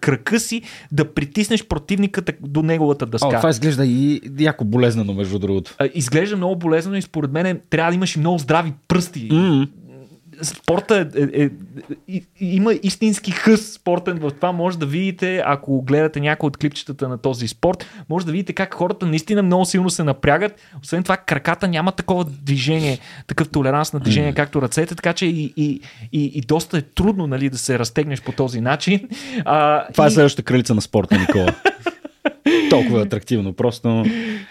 крака си да притиснеш противника до неговата дъска. О, това изглежда и яко болезнено, между другото. Изглежда много болезнено и според мен трябва да имаш и много здрави пръсти. М. Спорта е, е, е, е, има истински хъс спортен в това. Може да видите, ако гледате някои от клипчетата на този спорт, може да видите как хората наистина много силно се напрягат. Освен това, краката няма такова движение, такъв толеранс на движение, както ръцете, така че и, и, и, и доста е трудно нали, да се разтегнеш по този начин. А, Това и... е следващата кралица на спорта, Никола. толкова атрактивно, просто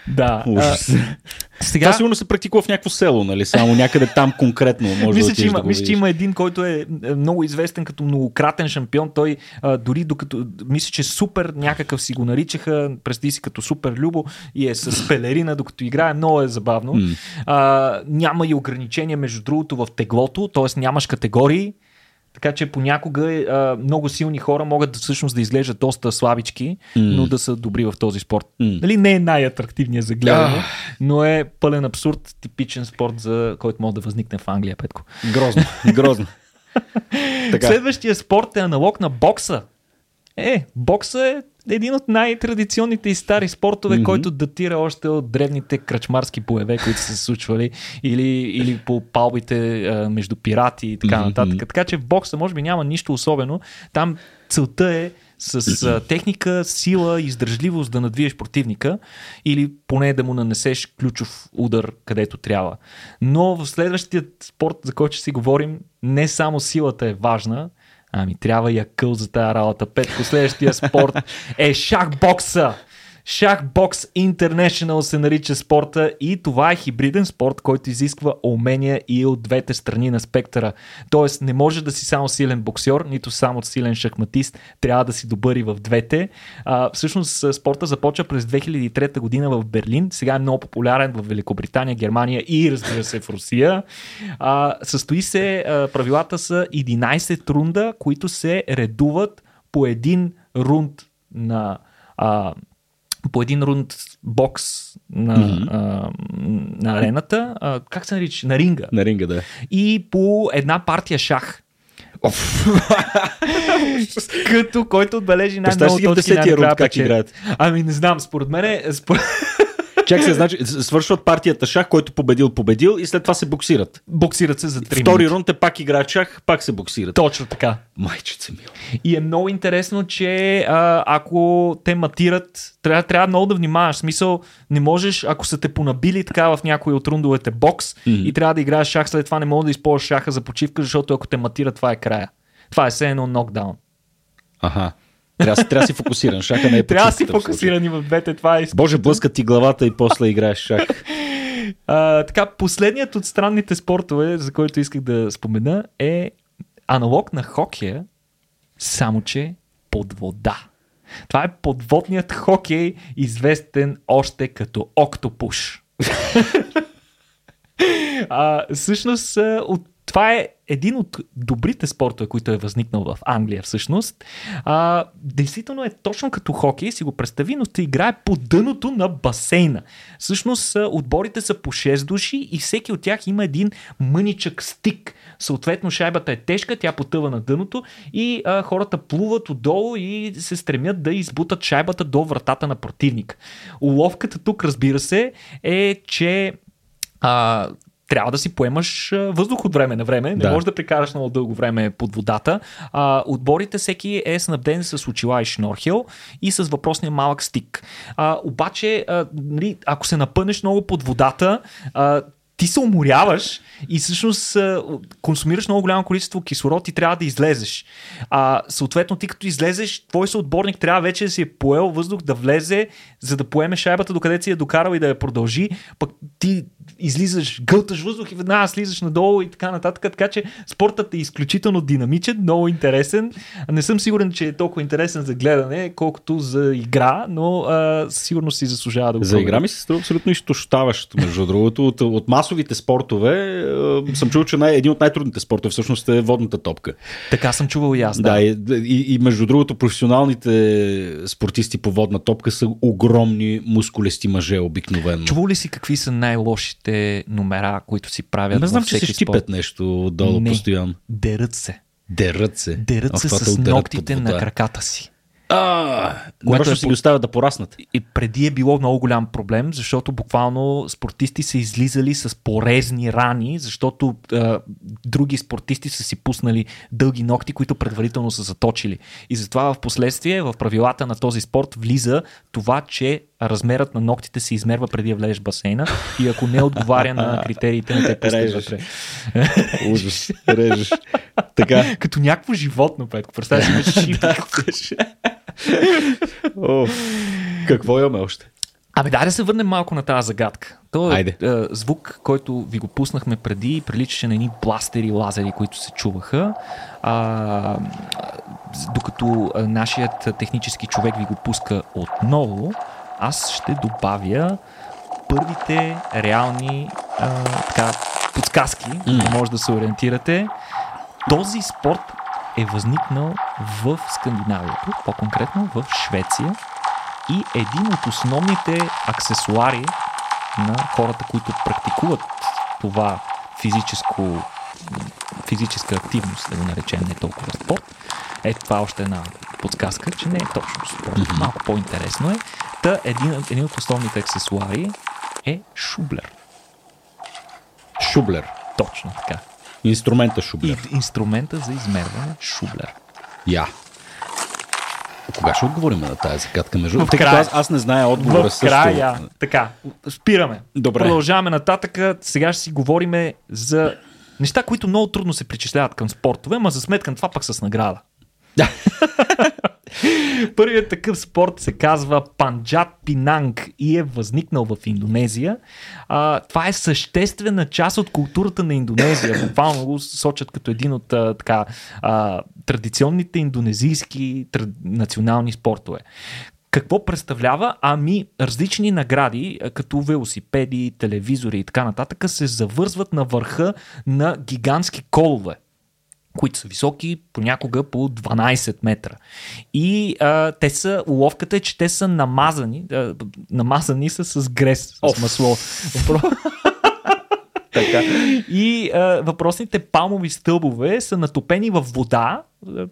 Да. ужас. А, сега... Това сигурно се практикува в някакво село, нали? Само някъде там конкретно може да Мисля, че отидеш има, да мисля, че има един, който е е много известен като многократен шампион. Той а, дори докато, мисля, че супер някакъв си го наричаха, представи си като супер любо и е с пелерина, докато играе, много е забавно. А, няма и ограничения, между другото, в теглото, т.е. нямаш категории. Така че понякога е, а, много силни хора могат да, всъщност да изглеждат доста слабички, М. но да са добри в този спорт. М. Нали, не е най-атрактивният за гледане, Ах. но е пълен абсурд, типичен спорт, за който може да възникне в Англия, Петко. Грозно, грозно. Така. Следващия спорт е аналог на бокса. Е, бокса е един от най-традиционните и стари спортове, mm-hmm. който датира още от древните кръчмарски боеве, които са се случвали, или, или по палбите а, между пирати и така нататък. Така че в бокса може би няма нищо особено. Там целта е с а, техника, сила и издържливост да надвиеш противника или поне да му нанесеш ключов удар където трябва. Но в следващия спорт, за който ще си говорим, не само силата е важна, ами трябва и акъл за тази работа. Петко, следващия спорт е шахбокса. Шахбокс International се нарича спорта и това е хибриден спорт, който изисква умения и от двете страни на спектъра. Тоест не може да си само силен боксер, нито само силен шахматист, трябва да си добър и в двете. А, всъщност спорта започва през 2003 година в Берлин, сега е много популярен в Великобритания, Германия и разбира се в Русия. А, състои се, а, правилата са 11 рунда, които се редуват по един рунд на а, по един рунд бокс на, Мгм. а, на арената, а, как се нарича? На ринга. На ринга, да. И по една партия шах. Като който отбележи Представяш най-много си точки десетия най-накрая рунд как печели. играят. Ами не знам, според мен е... Според... Чак се, значи, свършват партията шах, който победил, победил и след това се боксират. Боксират се за 3 Втори минути. рунд е пак играят шах, пак се боксират. Точно така. Майчица мила. И е много интересно, че а, ако те матират, трябва, трябва много да внимаваш. В смисъл, не можеш, ако са те понабили така в някои от рундовете бокс Мгм. и трябва да играеш шах, след това не мога да използваш шаха за почивка, защото ако те матират, това е края. Това е все едно нокдаун. Аха. Трябва, трябва да си фокусиран. Шаха не е Трябва да си случая. фокусирани в двете. Това е Боже, блъскат ти главата и после играеш шах. А, така, последният от странните спортове, за който исках да спомена, е аналог на хокея, само че под вода. Това е подводният хокей, известен още като октопуш. а, всъщност, от, това е един от добрите спортове, които е възникнал в Англия всъщност. А, действително е точно като хокей, си го представи, но се играе по дъното на басейна. Всъщност отборите са по 6 души и всеки от тях има един мъничък стик. Съответно шайбата е тежка, тя потъва на дъното и а, хората плуват отдолу и се стремят да избутат шайбата до вратата на противник. Уловката тук, разбира се, е, че а, трябва да си поемаш въздух от време на време. Не Да. можеш да прекараш много дълго време под водата. А, отборите всеки е снабден с очила и шнорхел и с въпросния малък стик. А, обаче, а, нали, ако се напънеш много под водата, а, ти се уморяваш и всъщност консумираш много голямо количество кислород и трябва да излезеш. А, съответно, ти като излезеш, твой съотборник трябва вече да си е поел въздух да влезе, за да поеме шайбата докъде си е докарал и да я продължи. Пък ти излизаш, гълташ въздух и веднага слизаш надолу и така нататък. Така че спортът е изключително динамичен, много интересен. Не съм сигурен, че е толкова интересен за гледане, колкото за игра, но а, сигурно си заслужава да го За игра ми се струва абсолютно изтощаващо, между другото. От, от масовите спортове е, съм чул, че най- един от най-трудните спортове всъщност е водната топка. Така съм чувал и аз. Да, и, и, и между другото, професионалните спортисти по водна топка са огромни мускулести мъже обикновено. Чувал ли си какви са най-лошите номера, които си правят Не знам, че се щипят нещо отдолу Не. постоянно. Дерат се. Дерат се. Дерат се с ногтите на краката си. А, е си по- ги оставят да пораснат. И преди е било много голям проблем, защото буквално спортисти са излизали с порезни рани, защото а, други спортисти са си пуснали дълги ногти, които предварително са заточили. И затова в последствие в правилата на този спорт влиза това, че размерът на ногтите се измерва преди да влезеш в басейна и ако не отговаря на критериите, не те пускаш вътре. Ужас. Режеш. Така. Като някакво животно, Петко. Представя си, шипи. О, Какво имаме още? Абе, дай да се върнем малко на тази загадка. То е, Айде. е звук, който ви го пуснахме преди, приличаше на едни бластери, лазери, които се чуваха. А, докато нашият технически човек ви го пуска отново, аз ще добавя първите реални а, така, подсказки, mm. може да се ориентирате. Този спорт е възникнал в Скандинавието, по-конкретно в Швеция и един от основните аксесуари на хората, които практикуват това физическо, физическа активност, да го наречем не толкова спорт. Е, това е още една подсказка, че не е точно спорт. Mm-hmm. Малко по-интересно е. Та един, един от основните аксесуари е шублер. Шублер. Точно така. Инструмента шублер. И инструмента за измерване шублер. Я. Кога ще отговорим на тази загадка? Между... В Тъй края. аз, аз не зная отговора В също. края. Така, спираме. Добре. Продължаваме нататък. Сега ще си говориме за неща, които много трудно се причисляват към спортове, ма за сметка на това пък с награда. Първият такъв спорт се казва Панджат Пинанг и е възникнал в Индонезия. А, това е съществена част от културата на Индонезия. Буквално го сочат като един от а, така, а, традиционните индонезийски тр... национални спортове. Какво представлява? Ами различни награди, като велосипеди, телевизори и така нататък, се завързват на върха на гигантски колове които са високи понякога по 12 метра. И а, те са, уловката е, че те са намазани, а, намазани са с грес, с Оф. масло. Въпро- така. И а, въпросните палмови стълбове са натопени в вода,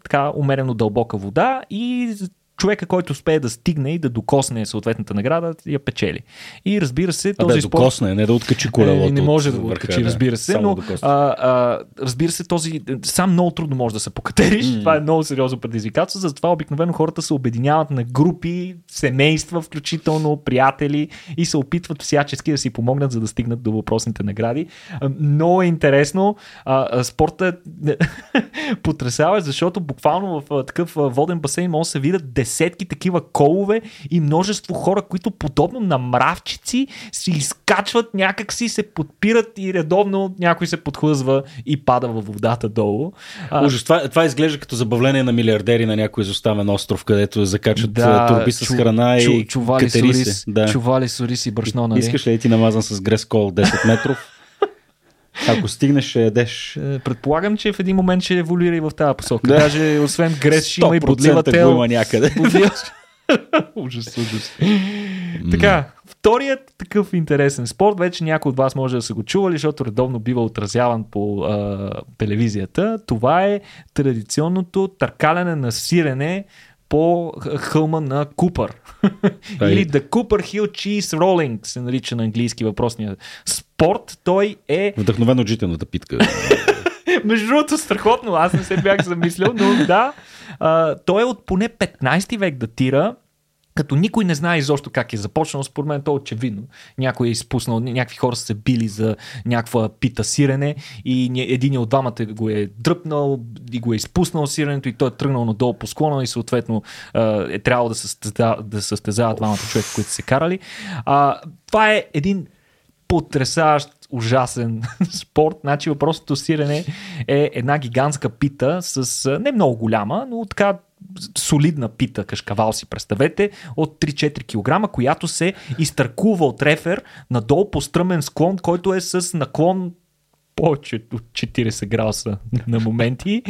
така умерено дълбока вода и човека, който успее да стигне и да докосне съответната награда, я печели. И разбира се, този Абе, спорт... докосне, не да откачи колелото. Е, не може от да го откачи, разбира се, но да докосне. а, а, разбира се, този сам много трудно може да се покатериш. Mm. Това е много сериозно предизвикателство, затова обикновено хората се обединяват на групи, семейства, включително приятели и се опитват всячески да си помогнат, за да стигнат до въпросните награди. А, Много е интересно. А, а, спортът е потрясава, защото буквално в а, такъв а, воден басейн може да се видят десетки такива колове и множество хора, които подобно на мравчици си изкачват някакси, се подпират и редовно някой се подхлъзва и пада във водата долу. А, Ужас, това, това изглежда като забавление на милиардери на някой изоставен остров, където закачат да, турби с чу- храна чу- и чували с катери ориз, се. Да. чували с ориз и брашно, нали? Искаш ли ти намазан с грескол 10 метров? Ако стигнеш, ще ядеш. Е, Предполагам, че в един момент ще еволюира и в тази посока. Да. Даже освен грес ще има и 100% бодлива тел. има някъде. Ужас, ужас. така, вторият такъв интересен спорт, вече някой от вас може да са го чували, защото редовно бива отразяван по а, телевизията. Това е традиционното търкаляне на сирене по хълма на Купър. Или The Cooper Hill Cheese Rolling се нарича на английски въпросния спорт. Той е Вдъхновен от жителната питка. между другото, страхотно. Аз не се бях замислил, но да. А, той е от поне 15 век датира като никой не знае изобщо как е започнал, според мен то е очевидно. Някой е изпуснал, някакви хора са се били за някаква пита сирене и един от двамата го е дръпнал и го е изпуснал сиренето и той е тръгнал надолу по склона и съответно е трябвало да състезават, да състезават двамата човека, които са се карали. А, това е един потрясаващ, ужасен спорт. Значи въпросното сирене е една гигантска пита с не много голяма, но така солидна пита, кашкавал си представете, от 3-4 кг, която се изтъркува от рефер надолу по стръмен склон, който е с наклон повече от 40 градуса на моменти.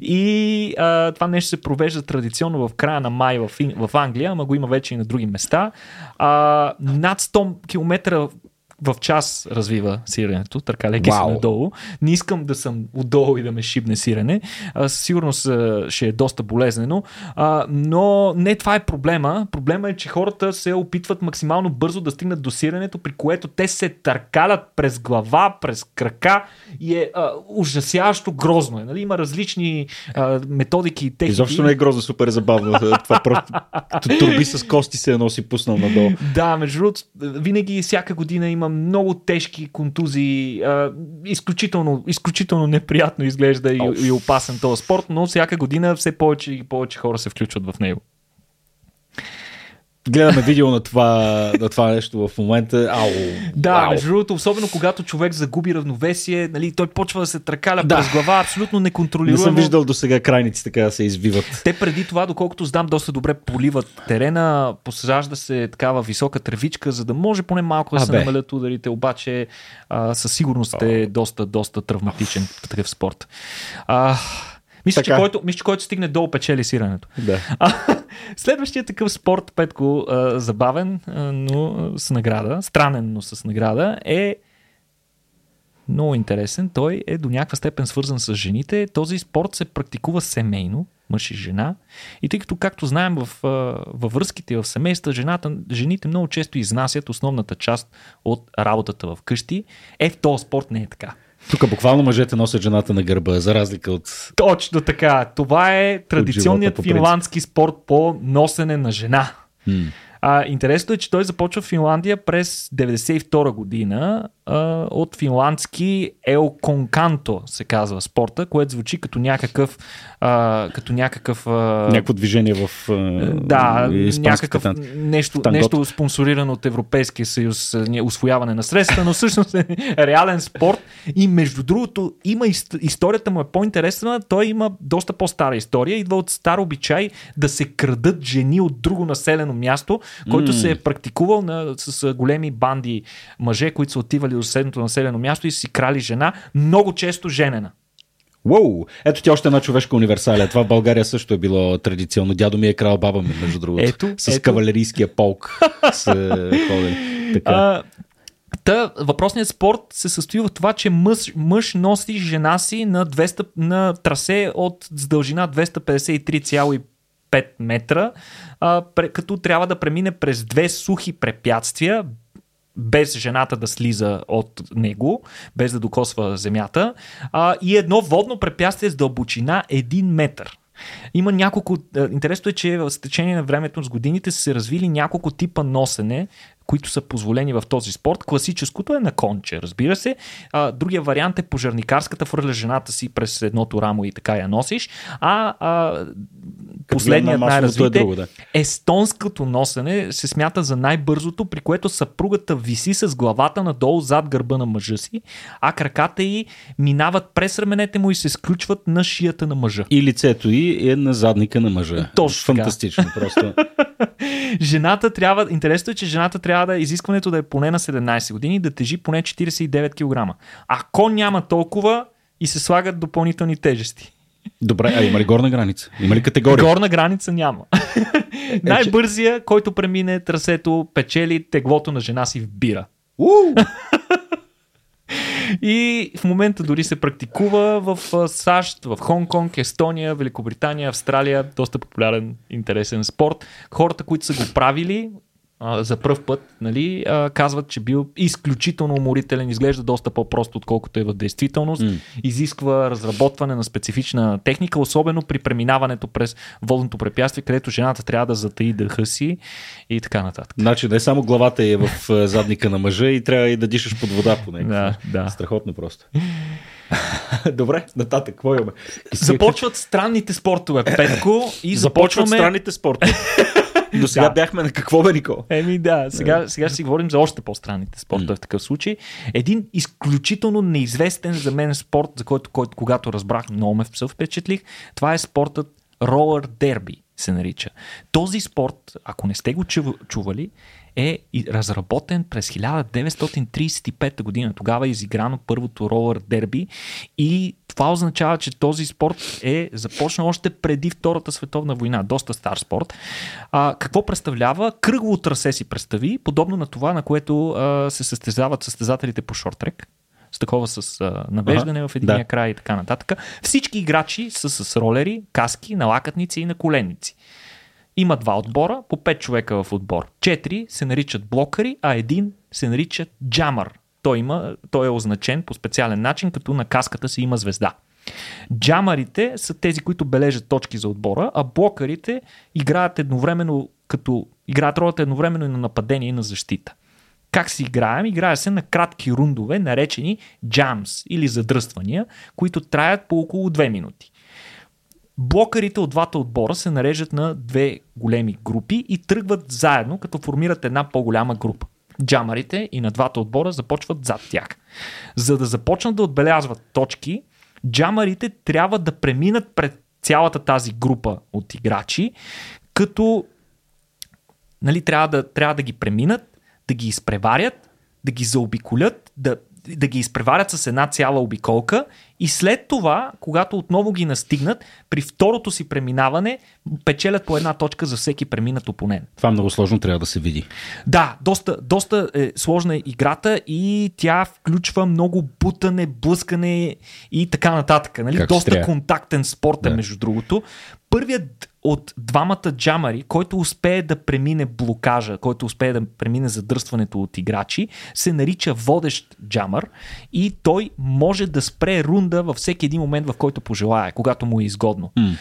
И а, това нещо се провежда традиционно в края на май в, в Англия, ама го има вече и на други места. А, над 100 км в час развива сиренето, търкалеки се Вау. надолу. Не искам да съм отдолу и да ме шибне сирене. А, със сигурност а, ще е доста болезнено. А, но не това е проблема. Проблема е, че хората се опитват максимално бързо да стигнат до сиренето, при което те се търкалят през глава, през крака и е а, ужасяващо грозно. Е, нали? Има различни а, методики и техники. Изобщо не е грозно, супер е забавно. Това просто турби с кости се носи пуснал надолу. Да, между другото, винаги всяка година има много тежки контузии. А, изключително, изключително неприятно изглежда и, и опасен този спорт, но всяка година все повече и повече хора се включват в него. Гледаме видео на това, на това нещо в момента. Ау, Да, между другото, особено когато човек загуби равновесие, нали, той почва да се тракаля Да. през глава, абсолютно Не неконтролируемо. съм виждал до сега крайници така да се извиват. Те преди това, доколкото знам, доста добре поливат терена, посажда се такава висока тревичка, за да може поне малко да А, се бе. намалят ударите, обаче а, със сигурност е доста, доста травматичен такъв спорт. А, мисля, че Така. който, мисля, че който стигне долу печели сирането. Да. А, следващия такъв спорт, Петко, забавен, но с награда, странен, но с награда, е много интересен. Той е до някаква степен свързан с жените. Този спорт се практикува семейно, мъж и жена. И тъй като, както знаем, в, във връзките в семейства, жената, жените много често изнасят основната част от работата в къщи. Е, в този спорт не е така. Тук буквално мъжете носят жената на гърба, за разлика от... Точно така. Това е традиционният финландски спорт по носене на жена. М. А, интересно е, че той започва в Финландия през 92 година а, от финландски Елконканто се казва спорта, което звучи като някакъв а, като някакъв а, Някакво движение в а, да, някакъв нещо, нещо спонсорирано от Европейския съюз, освояване на средства, но всъщност е реален спорт. И между другото, има ист- историята му е по-интересна, той има доста по-стара история, идва от стар обичай да се крадат жени от друго населено място, който М. се е практикувал на, с големи банди мъже, които са отивали до съседното населено място и си крали жена, много често женена. Уоу! Ето ти още една човешка универсалия. Това в България също е било традиционно. Дядо ми е крал баба ми, между другото. Ето, с ето. кавалерийския полк. с, е, ходили. така. А, Та, въпросният спорт се състои в това, че мъж, мъж носи жена си на, 200, на трасе от с дължина 253,5 метра, а, пре, като трябва да премине през две сухи препятствия, без жената да слиза от него, без да докосва земята, а, и едно водно препятствие с дълбочина 1 метър. Има няколко. Интересно е, че в течение на времето с годините са се развили няколко типа носене, които са позволени в този спорт. Класическото е на конче, разбира се. А, другия вариант е пожарникарската, фърля жената си през едното рамо и така я носиш. А, а последният на масовото е друго, да. естонското носене се смята за най-бързото, при което съпругата виси с главата надолу зад гърба на мъжа си, а краката й минават през раменете му и се сключват на шията на мъжа. И лицето й е на задника на мъжа. Точно. Фантастично, просто. Жената трябва, интересно е, че жената трябва да изискването да е поне на 17 години, да тежи поне 49 кг. Ако няма толкова и се слагат допълнителни тежести. Добре, а има ли горна граница? Има ли категория? Горна граница няма. Най-бързия, който премине трасето, печели теглото на жена си в бира. И в момента дори се практикува в САЩ, в Хонг-Конг, Естония, Великобритания, Австралия. Доста популярен, интересен спорт. Хората, които са го правили а, за първ път, нали, а, казват, че бил изключително уморителен, изглежда доста по-просто, отколкото е в действителност. М. Изисква разработване на специфична техника, особено при преминаването през водното препятствие, където жената трябва да затаи дъха си и така нататък. Значи не само главата е в е, задника на мъжа и трябва и да дишаш под вода по него. Да, да. Страхотно просто. Добре, нататък, какво имаме? Започват странните спортове, Петко, и Започват започваме... странните спорти. До сега Да. бяхме на какво бе, Никол? Еми да, сега, сега ще си говорим за още по-странните спортове в такъв случай. Един изключително неизвестен за мен спорт, за който, който когато разбрах, много ме впечатлих, това е спортът ролър дерби се нарича. Този спорт, ако не сте го чу- чували, е разработен през 1935 година. Тогава е изиграно първото ролър дерби и това означава, че този спорт е започнал още преди Втората световна война. Доста стар спорт. А, какво представлява? Кръгово трасе си представи, подобно на това, на което а, се състезават състезателите по шортрек с такова с а, навеждане Ага, в единия да. край и така нататък. Всички играчи са с ролери, каски, налакътници и наколенници. Има два отбора, по 5 човека в отбор. Четири се наричат блокари, а един се нарича джамър. Той, има, той е означен по специален начин, като на каската си има звезда. Джамарите са тези, които бележат точки за отбора, а блокарите играят едновременно, като играят ролята едновременно и на нападение и на защита. Как си играем? Играе се на кратки рундове, наречени джамс или задръствания, които траят по около 2 минути. Блокарите от двата отбора се нареждат на две големи групи и тръгват заедно, като формират една по-голяма група. Джамарите и на двата отбора започват зад тях. За да започнат да отбелязват точки, джамарите трябва да преминат пред цялата тази група от играчи, като нали, трябва, да, трябва да ги преминат, да ги изпреварят, да ги заобиколят, да да ги изпреварят с една цяла обиколка и след това, когато отново ги настигнат, при второто си преминаване печелят по една точка за всеки преминат опонент. Това много сложно трябва да се види. Да, доста, доста е сложна е играта и тя включва много бутане, блъскане и така нататък. Нали? доста контактен спорт е, да. между другото. Първият от двамата джамари, който успее да премине блокажа, който успее да премине задръстването от играчи, се нарича водещ джамър и той може да спре рунда във всеки един момент, в който пожелая, когато му е изгодно. Mm.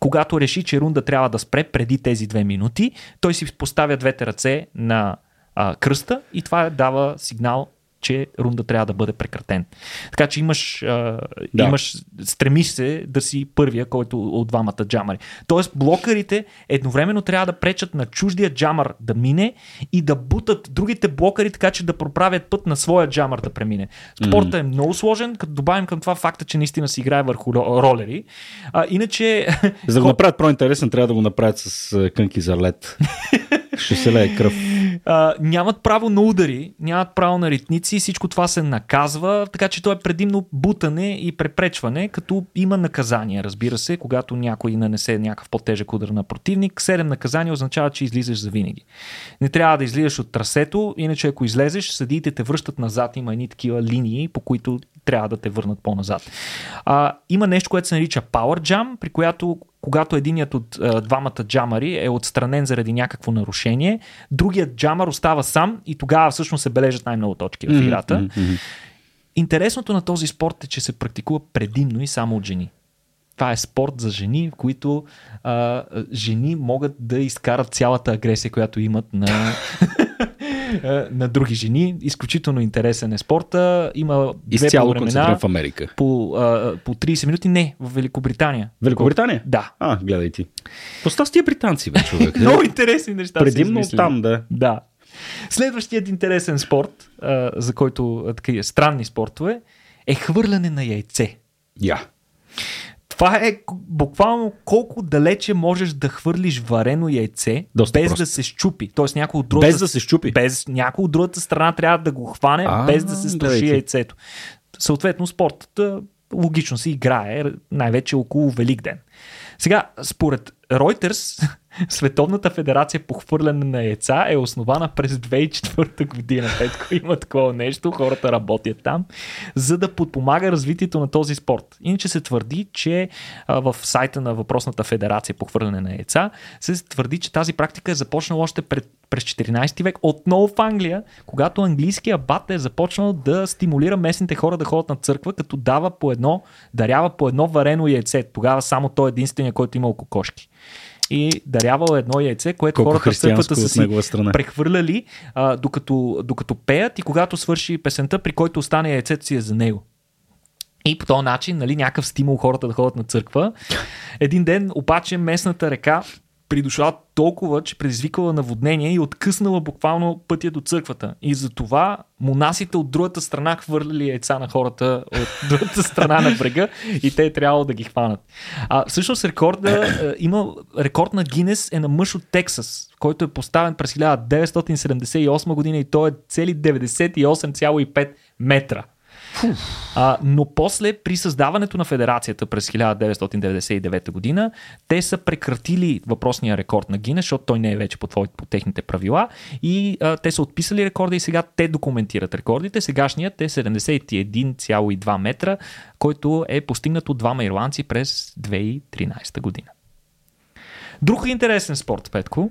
Когато реши, че рунда трябва да спре преди тези две минути, той си поставя двете ръце на а, кръста и това дава сигнал че рунда трябва да бъде прекратен. Така че имаш, а, да. имаш стремиш се да си първия, който от двамата джамари. Тоест блокарите едновременно трябва да пречат на чуждия джамър да мине и да бутат другите блокари, така че да проправят път на своя джамър да премине. Спортът mm. е много сложен, като добавим към това факта, че наистина се играе върху ролери. А, иначе... За да го направят по-интересен, трябва да го направят с кънки за лед. Ще се лее кръв. А, нямат право на удари, нямат право на ритници, всичко това се наказва, така че то е предимно бутане и препречване, като има наказания, разбира се, когато някой нанесе някакъв по-тежък удар на противник. Седем наказания означава, че излизаш за винаги. Не трябва да излизаш от трасето, иначе ако излезеш, съдиите те връщат назад, има едни такива линии, по които трябва да те върнат по-назад. А, има нещо, което се нарича Power Jam, при която когато единият от а, двамата джамари е отстранен заради някакво нарушение, другият джамар остава сам и тогава всъщност се бележат най-много точки в играта. Mm-hmm. Интересното на този спорт е, че се практикува предимно и само от жени. Това е спорт за жени, в които а, жени могат да изкарат цялата агресия, която имат на, на други жени. Изключително интересен е спорта. Има Изцяло времена. в Америка. По, а, по 30 минути. Не, в Великобритания. Великобритания? Да. А, гледай ти. Поста с тия британци, бе, човек. Много интересни неща. Предимно там, да. Да. Следващият интересен спорт, а, за който такива странни спортове, е хвърляне на яйце. Я. Yeah. Това е буквално колко далече можеш да хвърлиш варено яйце, Доста без просто. да се щупи. Тоест някой от другата, без да се щупи. Без някой от другата страна трябва да го хване, а, без да се струши яйцето. Съответно, спортът логично се играе най-вече около Великден. Сега, според Reuters, Световната федерация по хвърляне на яйца е основана през 2004 година. Петко има такова нещо, хората работят там, за да подпомага развитието на този спорт. Иначе се твърди, че в сайта на въпросната федерация по хвърляне на яйца се твърди, че тази практика е започнала още пред, през 14 век, отново в Англия, когато английския бат е започнал да стимулира местните хора да ходят на църква, като дава по едно, дарява по едно варено яйце. Тогава само той е единствения, който имал кокошки и дарявал едно яйце, което Колко хората църквата са си прехвърляли, а, докато, докато пеят и когато свърши песента, при който остане яйцето си е за него. И по този начин, нали, някакъв стимул хората да ходят на църква. Един ден обаче местната река придошла толкова, че предизвикала наводнение и откъснала буквално пътя до църквата. И затова монасите от другата страна хвърляли яйца на хората от другата страна на брега и те е трябвало да ги хванат. А всъщност рекорда, е, има рекорд на Гинес е на мъж от Тексас, който е поставен през 1978 година и той е цели 98,5 метра. А, но после, при създаването на федерацията през 1999 година, те са прекратили въпросния рекорд на Гинес, защото той не е вече по, твои, по техните правила и а, те са отписали рекорда и сега те документират рекордите. Сегашният е 71,2 метра, който е постигнат от двама ирландци през 2013 година. Друг интересен спорт, Петко.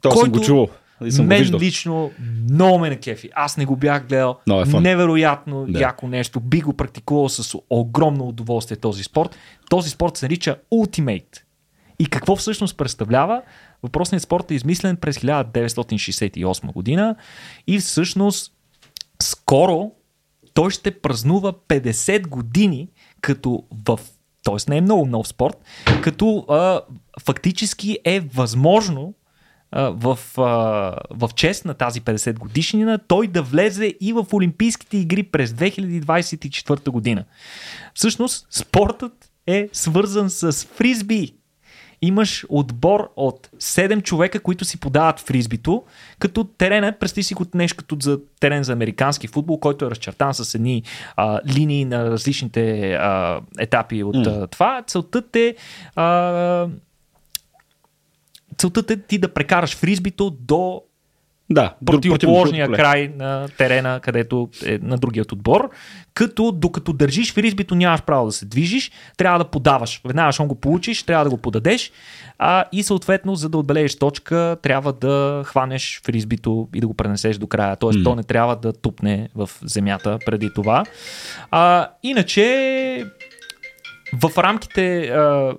То който... съм го чувал Мен го лично много ме на кефи. Аз не го бях гледал. No, е Невероятно да. яко нещо. Би го практикувал с огромно удоволствие този спорт. Този спорт се нарича Ultimate. И какво всъщност представлява? Въпросният спорт е измислен през 1968 година и всъщност скоро той ще празнува 50 години, като в т.е. не е много нов спорт, като а, фактически е възможно в, в чест на тази 50 годишнина той да влезе и в Олимпийските игри през 2024 година. Всъщност, спортът е свързан с фризби. Имаш отбор от 7 човека, които си подават фризбито, като терена, представи си го нещо като за терен за американски футбол, който е разчертан с едни а, линии на различните а, етапи от а, това. Целта е а, целта е ти да прекараш фризбито до Да, друг- противоположния поле. край на терена, където е на другият отбор, като докато държиш фризбито нямаш право да се движиш, трябва да подаваш. Веднага, щом го получиш, трябва да го подадеш а, и съответно, за да отбележиш точка, трябва да хванеш фризбито и да го пренесеш до края. Тоест, М. то не трябва да тупне в земята преди това. А, иначе, в рамките а,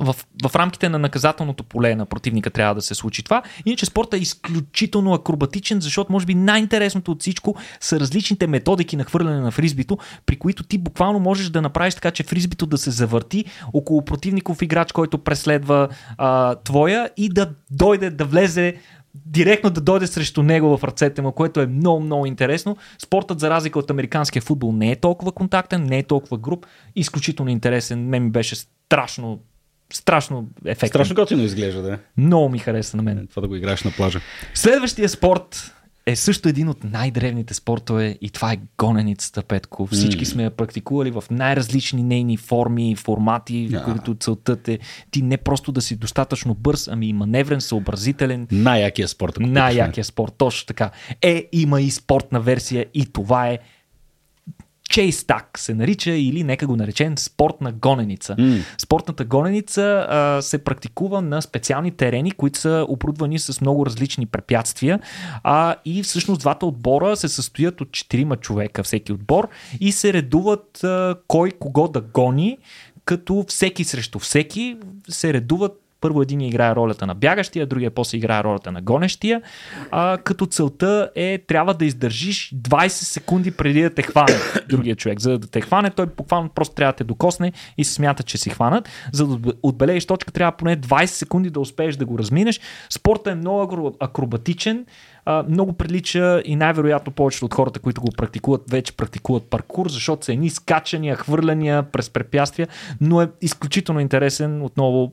в, в рамките на наказателното поле на противника трябва да се случи това. Иначе спорта е изключително акробатичен, защото може би най-интересното от всичко са различните методики на хвърляне на фризбито, при които ти буквално можеш да направиш така, че фризбито да се завърти около противников играч, който преследва а, твоя и да дойде, да влезе директно да дойде срещу него в ръцете му, което е много, много интересно. Спортът, за разлика от американския футбол, не е толкова контактен, не е толкова груп. Изключително интересен. Мен ми беше страшно, страшно ефектен. Страшно готино изглежда, да. Много ми хареса на мен. Това да го играеш на плажа. Следващия спорт е също един от най-древните спортове и това е гоненицата, Петко. Всички сме я практикували в най-различни нейни форми, формати, в Да. които целта е ти не просто да си достатъчно бърз, ами и маневрен, съобразителен, Най-якия спорт. най-якия спорт, точно така. Е, има и спортна версия и това е Chase Tag се нарича или нека го наречем спортна гоненица. М. Спортната гоненица а, се практикува на специални терени, които са оборудвани с много различни препятствия. А, и всъщност двата отбора се състоят от четирима човека всеки отбор и се редуват а, кой кого да гони, като всеки срещу всеки се редуват първо един играе ролята на бягащия, другия после играе ролята на гонещия, а, като целта е трябва да издържиш 20 секунди преди да те хване другия човек. За да те хване, той буквално просто трябва да те докосне и се смята, че си хванат. За да отбе- отбележиш точка, трябва поне 20 секунди да успееш да го разминеш. Спортът е много акро- акробатичен, много прилича и най-вероятно повечето от хората, които го практикуват, вече практикуват паркур, защото са едни скачания, хвърляния през препятствия, но е изключително интересен. Отново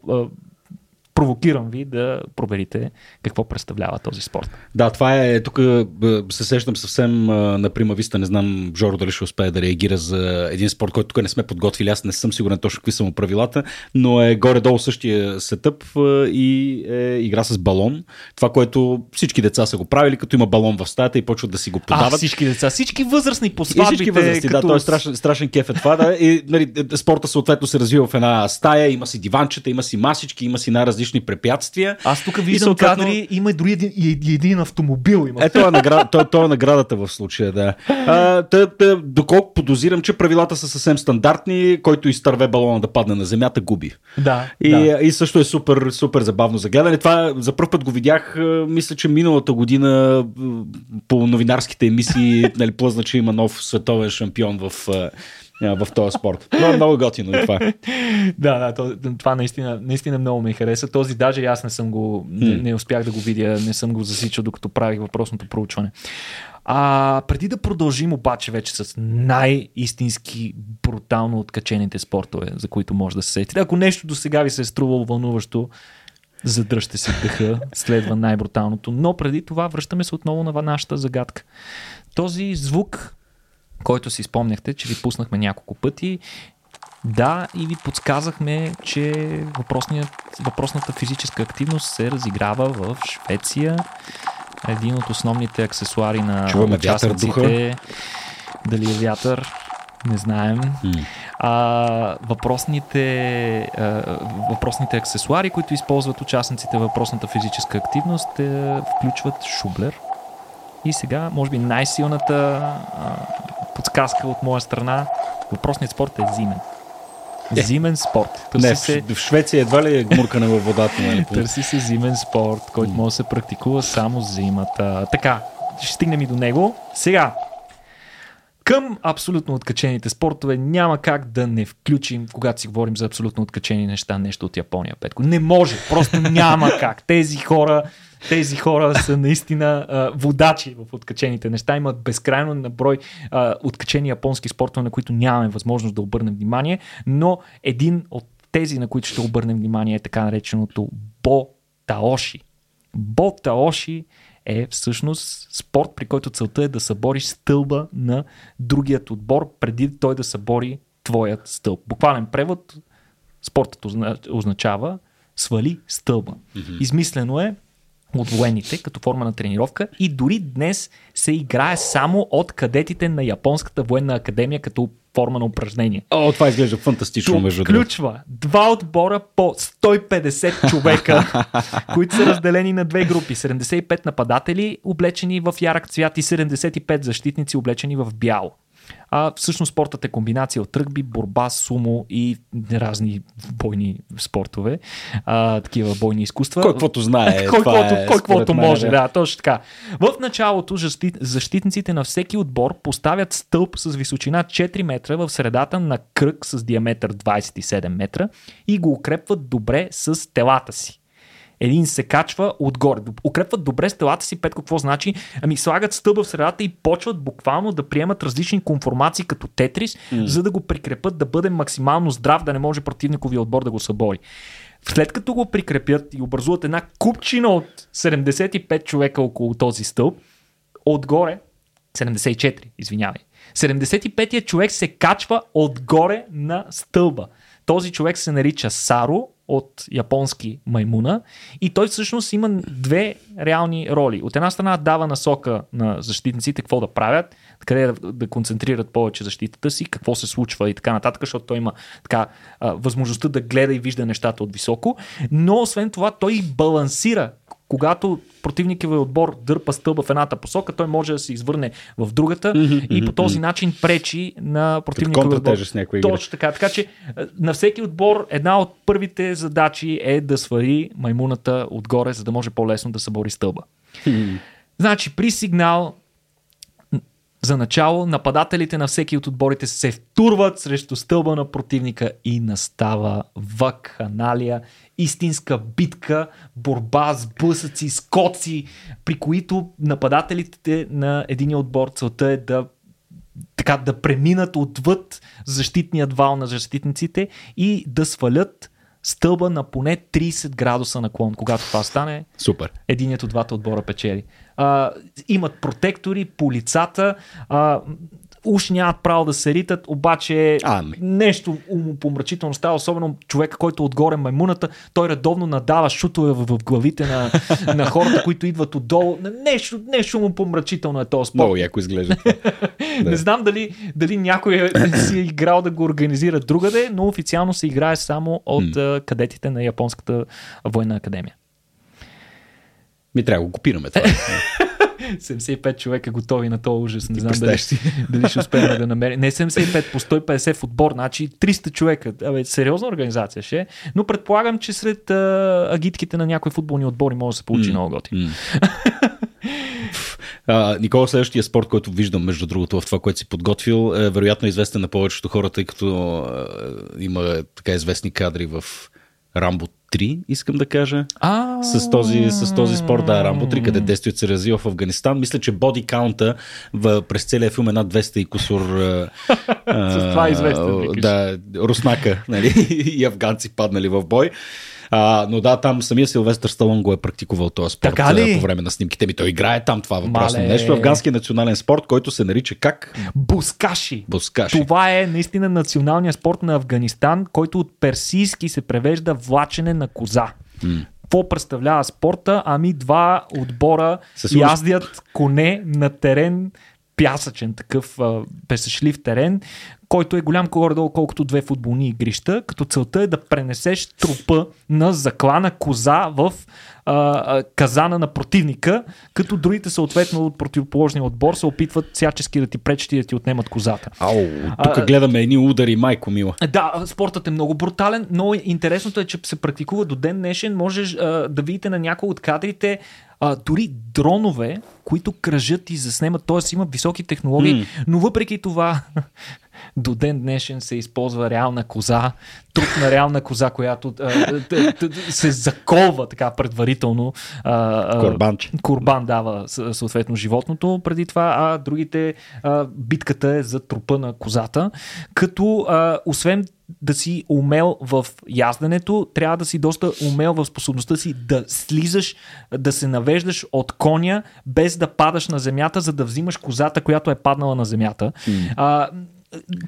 провокирам ви да проверите какво представлява този спорт. Да, това е, тук б, се сещам съвсем а, на прима виста, не знам Жоро дали ще успее да реагира за един спорт, който тук не сме подготвили, аз не съм сигурен точно какви са му правилата, но е горе-долу същия сетъп а, и е игра с балон. Това, което всички деца са го правили, като има балон в стаята и почват да си го А, подават. всички деца, всички възрастни по И сватбите. всички възрасти, като... да, той е страшен, страшен кеф е това, да. И, нали, спорта съответно се развива в една стая, има си диванчета, има си масички, има си най-различни препятствия. Аз тук И виждам съответно- кадри, има и дори един, и и един автомобил. Има. Е, това е, награда, това, това е наградата в случая, да. А, тъ, тъ, доколко подозирам, че правилата са съвсем стандартни, който изтърве балона да падне на земята, губи. Да, И, да. и също е супер, супер забавно за гледане. Това за първ път го видях, мисля, че миналата година по новинарските емисии нали, плъзна, че има нов световен шампион в, в този спорт. Но е много готино и това. Да, да, то, това наистина, наистина много ме хареса. Този даже аз не съм го, не, не успях да го видя, не съм го засичал, докато правих въпросното проучване. А преди да продължим обаче вече с най-истински брутално откачените спортове, за които може да се сетите. Ако нещо до сега ви се е струвало вълнуващо, задръжте си дъха, следва най-бруталното. Но преди това връщаме се отново на нашата загадка. Този звук, който си спомняхте, че ви пуснахме няколко пъти, да, и ви подсказахме, че въпросната физическа активност се разиграва в Швеция. Един от основните аксесуари на Чуваме вятър, участниците. Дали е вятър, не знаем. А, въпросните, а, въпросните аксесуари, които използват участниците в въпросната физическа активност, е, включват шублер. И сега, може би най-силната а, подсказка от моя страна, въпросният спорт е зимен. Е. Зимен спорт. Търси Не, се, в, Швеция едва ли е гмуркане във водата. Нали, търси се зимен спорт, който може да се практикува само зимата. Така, ще стигнем и до него. Сега, Към абсолютно откачените спортове няма как да не включим, когато си говорим за абсолютно откачени неща, нещо от Япония, Петко. Не може, просто няма как. Тези хора тези хора са наистина а, водачи в откачените неща. Имат безкрайно наброй а, откачени японски спортове, на които нямаме възможност да обърнем внимание, но един от тези, на които ще обърнем внимание е така нареченото Бо Таоши. Бо Таоши е всъщност спорт, при който целта е да събориш стълба на другият отбор, преди той да събори твоят стълб. Буквален превод, спортът означава свали стълба. Mm-hmm. Измислено е от военните като форма на тренировка и дори днес се играе само от кадетите на Японската военна академия като форма на упражнение. О, това изглежда фантастично, между другото. Включва два отбора по 150 човека, които са разделени на две групи. 75 нападатели, облечени в ярък цвят и 75 защитници, облечени в бяло. А всъщност спортът е комбинация от ръгби, борба, сумо и разни бойни спортове, а, такива бойни изкуства. Кой каквото знае. кой каквото, е, кой каквото може, да, точно така. В началото защитниците на всеки отбор поставят стълб с височина 4 метра в средата на кръг с диаметър 27 метра и го укрепват добре с телата си един се качва отгоре. Укрепват добре стелата си, пет какво значи? Ами слагат стълба в средата и почват буквално да приемат различни конформации като тетрис, mm. за да го прикрепят да бъде максимално здрав, да не може противниковия отбор да го събори. След като го прикрепят и образуват една купчина от 75 човека около този стълб, отгоре 74, извинявай. 75-я човек се качва отгоре на стълба. Този човек се нарича Саро от японски маймуна и той всъщност има две реални роли. От една страна дава насока на защитниците какво да правят, къде да, да концентрират повече защитата си, какво се случва и така нататък, защото той има така възможността да гледа и вижда нещата от високо, но освен това той балансира когато противниковия отбор дърпа стълба в едната посока, той може да се извърне в другата mm-hmm, и по този начин пречи на противниковия отбор. Точно така. Така че на всеки отбор една от първите задачи е да свари маймуната отгоре, за да може по-лесно да събори стълба. Mm-hmm. Значи при сигнал за начало, нападателите на всеки от отборите се втурват срещу стълба на противника и настава вакханалия, истинска битка, борба с блъсъци, скоци, при които нападателите на един отбор целта е да така да преминат отвъд защитният вал на защитниците и да свалят стълба на поне 30 градуса наклон. Когато това стане, Супер. единият от двата отбора печели. А, имат протектори по лицата. А, уж нямат право да се ритат, обаче ами. нещо умопомрачително става, особено човека, който отгоре маймуната, той редовно надава шутове в, в главите на, на хората, които идват отдолу. Нещо, нещо му помрачително е този спорт. Много яко изглежда Не знам дали, дали някой е, си е играл да го организира другаде, но официално се играе само от mm. кадетите на Японската военна академия. Ми трябва да го копираме това. 75 човека готови на този ужас. Не знам дали, дали ще успеем да намерим. Не 75 по 150 в отбор, значи 300 човека. Абе, сериозна организация ще е. Но предполагам, че сред а, агитките на някои футболни отбори може да се получи mm. много готи. Mm. А, Никола, следващия спорт, който виждам, между другото, в това, което си подготвил, е вероятно известен на повечето хора, тъй като а, има така известни кадри в Рамбо 3, искам да кажа. А, с този, с този спорт, да, Рамбо 3, къде действието се развива в Афганистан. Мисля, че боди каунта в, през целия филм е над 200 и кусор. с това е известен. Да, руснака нали, и афганци паднали в бой. А, но да, там самия Силвестър Сталон го е практикувал този спорт така ли? по време на снимките ми. Той играе там това въпросно Мале... нещо. Афганския национален спорт, който се нарича как? Бускаши. Бускаши. Това е наистина националният спорт на Афганистан, който от персийски се превежда влачене на коза. М. Какво представлява спорта? Ами два отбора Със яздят коне на терен пясъчен такъв песъчлив терен, който е голям горе-долу колкото две футболни игрища, като целта е да пренесеш трупа на заклана коза в а, казана на противника, като другите съответно от противоположния отбор се опитват всячески да ти пречат и да ти отнемат козата. Ау, тук гледаме едни удари, майко мила. Да, спортът е много брутален, но интересното е, че се практикува до ден днешен. Можеш а, да видите на някои от кадрите а, дори дронове, които кръжат и заснемат, т.е. има високи технологии, mm. но въпреки това до ден днешен се използва реална коза, труп на реална коза, която а, се заколва така предварително. А, Корбанче. Корбан дава съответно животното преди това, а другите а, битката е за трупа на козата, като а, освен да си умел в язденето, трябва да си доста умел в способността си да слизаш, да се навеждаш от коня, без да падаш на земята, за да взимаш козата, която е паднала на земята. Mm. А,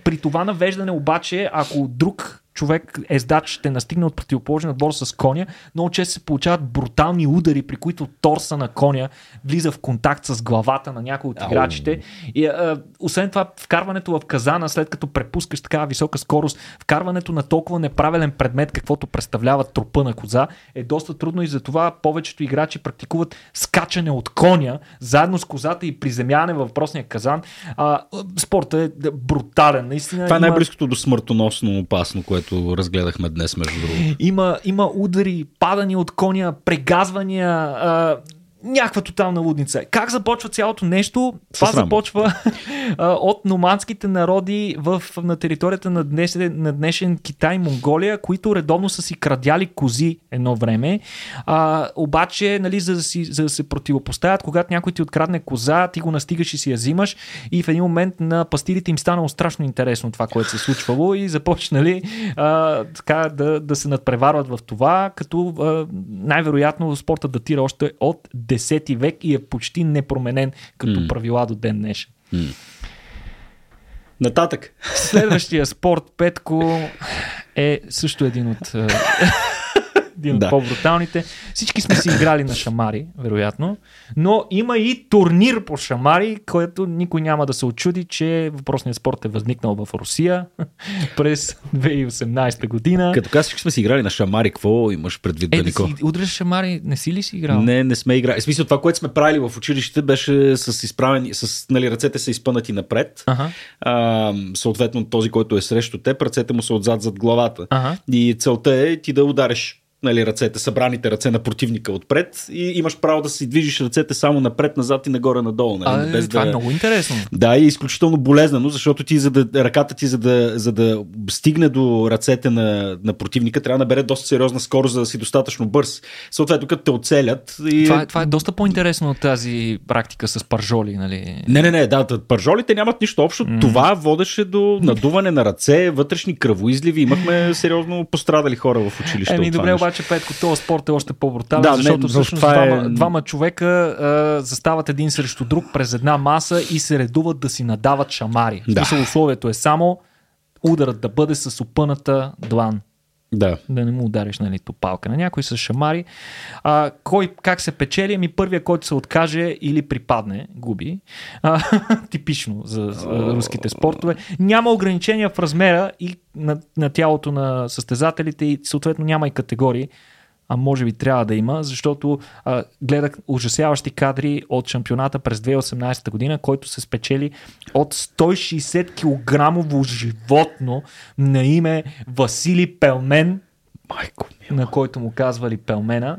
при това навеждане обаче, ако друг човек, ездач, ще настигне от противоположен отбор с коня, много често се получават брутални удари, при които торса на коня влиза в контакт с главата на някой от играчите. И, а, освен това, вкарването в казана, след като препускаш такава висока скорост, вкарването на толкова неправилен предмет, каквото представлява трупа на коза, е доста трудно и затова повечето играчи практикуват скачане от коня, заедно с козата и приземяване във въпросния казан. А, спорта е брутален. Наистина, Това е най-близкото до смъртоносно опасно, което което разгледахме днес, между другото. Има, има удари, падани от коня, прегазвания. А, някаква тотална лудница. Как започва цялото нещо? Това Със започва от номадските народи в, на територията на днешен, на днешен Китай, Монголия, които редовно са си крадяли кози едно време. А, обаче, нали, за, да си, за да се противопоставят, когато някой ти открадне коза, ти го настигаш и си я взимаш и в един момент на пастирите им станало страшно интересно това, което се случвало и започнали а, така, да, да се надпреварват в това, като а, най-вероятно спорта датира още от 10 век и е почти непроменен като mm. правила до ден днешен. Mm. Нататък. Следващия спорт, Петко, е също един от един да. от по-бруталните. Всички сме си играли на шамари, вероятно, но има и турнир по шамари, който никой няма да се очуди, че въпросният спорт е възникнал в Русия през 2018 година. Като казваш, всички сме си играли на шамари, какво имаш предвид? Е, да си удряш шамари, не си ли си играл? Не, не сме играли. В смисъл, това, което сме правили в училище, беше с изправени, с нали, ръцете са изпънати напред. Ага. А, съответно, този, който е срещу теб, ръцете му са отзад зад главата. Ага. И целта е ти да удариш нали, ръцете, събраните ръце на противника отпред и имаш право да си движиш ръцете само напред, назад и нагоре, надолу. Нали, а, без това да... е много интересно. Да, и изключително болезнено, защото ти за да, ръката ти, за да, за да стигне до ръцете на, на противника, трябва да набере доста сериозна скорост, за да си достатъчно бърз. Съответно, като те оцелят. И... Това, е, това е доста по-интересно от тази практика с паржоли, нали? Не, не, не, да, паржолите нямат нищо общо. Mm. Това водеше до надуване на ръце, вътрешни кръвоизливи. Имахме сериозно пострадали хора в училище. Еми, добре, обаче, Петко, този спорт е още по-брутален, да, защото не, всъщност това двама, е... двама човека а, застават един срещу друг през една маса и се редуват да си надават шамари. Да. Смисъл, условието е само ударът да бъде с опъната длан. Да. Да не му удариш нали, топалка на някой с шамари. А, кой как се печели? Ами първия, който се откаже или припадне, губи. А, типично за, за руските спортове. Няма ограничения в размера и на, на тялото на състезателите и съответно няма и категории а може би трябва да има, защото а, гледах ужасяващи кадри от шампионата през 2018 година, който се спечели от 160 кг животно на име Васили Пелмен, Майко, на който му казвали Пелмена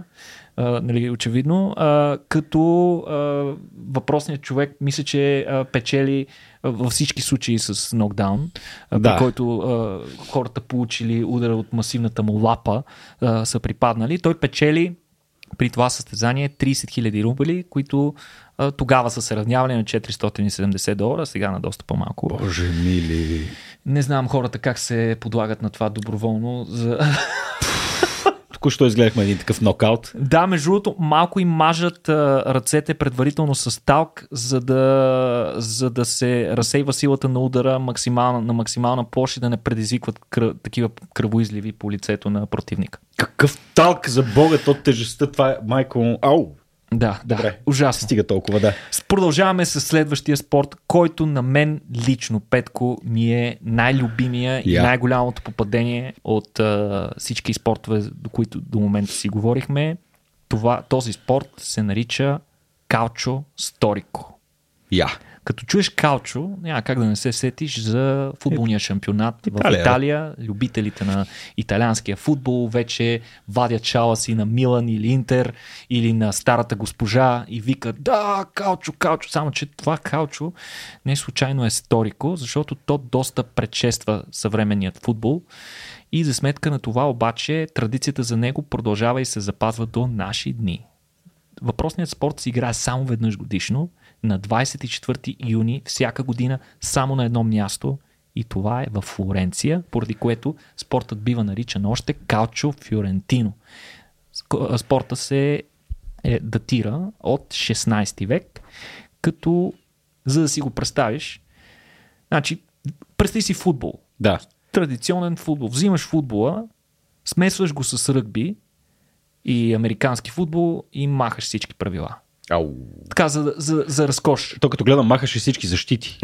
а, нали, очевидно, а, като а, въпросният човек мисля, че а, печели във всички случаи с нокдаун, да. при който а, хората получили удара от масивната му лапа а, са припаднали. Той печели при това състезание 30 000 рубли, които а, тогава са се равнявали на 470 долара, сега на доста по-малко. Боже мили! Не знам хората как се подлагат на това доброволно. За... Току-що изгледахме един такъв нокаут. Да, между другото, малко им мажат а, ръцете предварително с талк, за да, за да се разсейва силата на удара максимална, на максимална площ и да не предизвикват кръ, такива кръвоизливи по лицето на противника. Какъв талк за бога, то тежестта, това е майко. Ау! Да, да. Добре. Ужасно. Стига толкова, да. Продължаваме с следващия спорт, който на мен лично, Петко, ми е най-любимия yeah. и най-голямото попадение от а, всички спортове, до които до момента си говорихме. Това, този спорт се нарича Калчо Сторико. Yeah Като чуеш калчо, няма как да не се сетиш за футболния шампионат Италия, в Италия. Любителите на италианския футбол вече вадят шала си на Милан или Интер или на старата госпожа и викат да, калчо, калчо. Само, че това калчо не случайно е сторико, защото то доста предшества съвременният футбол и за сметка на това обаче традицията за него продължава и се запазва до наши дни. Въпросният спорт се играе само веднъж годишно, на 24 юни всяка година, само на едно място и това е в Флоренция, поради което спортът бива наричан още Калчо Фюрентино. Ск- Спорта се е, датира от 16 век, като за да си го представиш, значи, представи си футбол, Да. традиционен футбол. Взимаш футбола, смесваш го с ръгби и американски футбол и махаш всички правила. Ау. Така, за, за, за разкош. То като гледам, махаш и всички защити.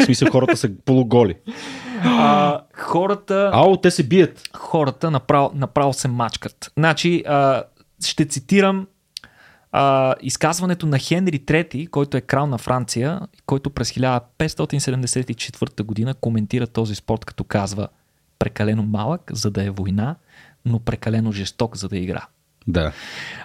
В смисъл, хората са полуголи. А, хората, Ау, те се бият. хората направо, направо се мачкат. Значи, а, ще цитирам а, изказването на Хенри III, който е крал на Франция, който през 1574 година коментира този спорт, като казва прекалено малък, за да е война, но прекалено жесток, за да игра. Да.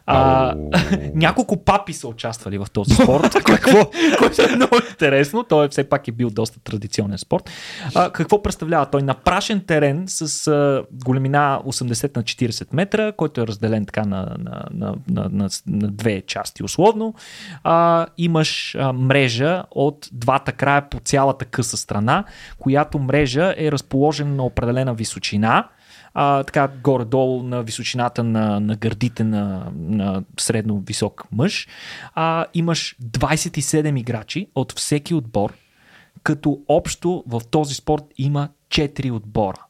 А, няколко папи са участвали в този спорт, какво, което е много интересно. Той все пак е бил доста традиционен спорт. А, какво представлява той? На прашен терен с а, големина 80 на 40 метра, който е разделен така на, на, на, на, на, на две части условно. А, имаш а, мрежа от двата края по цялата къса страна, която мрежа е разположена на определена височина а, така горе-долу на височината на, на гърдите на, на средно висок мъж. А, имаш 27 играчи от всеки отбор, като общо в този спорт има 4 отбора.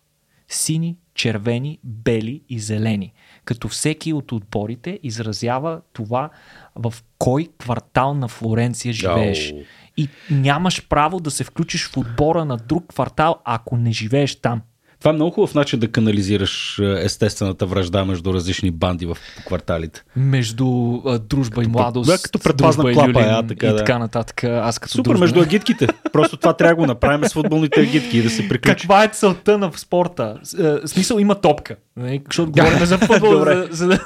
Сини, червени, бели и зелени. Като всеки от отборите изразява това в кой квартал на Флоренция живееш. И нямаш право да се включиш в отбора на друг квартал, ако не живееш там. Това е много хубав начин да канализираш е, естествената връжда между различни банди в кварталите. между а, дружба и младост, да, като предпазна и клапа, люлин а, така, и да. така нататък. Аз като Супер, дружба. между агитките. Просто това трябва да го направим с футболните агитки и да се приключи. Каква е целта на спорта? Е, смисъл има топка. нали, Защото говорим за футбол, за, за, да,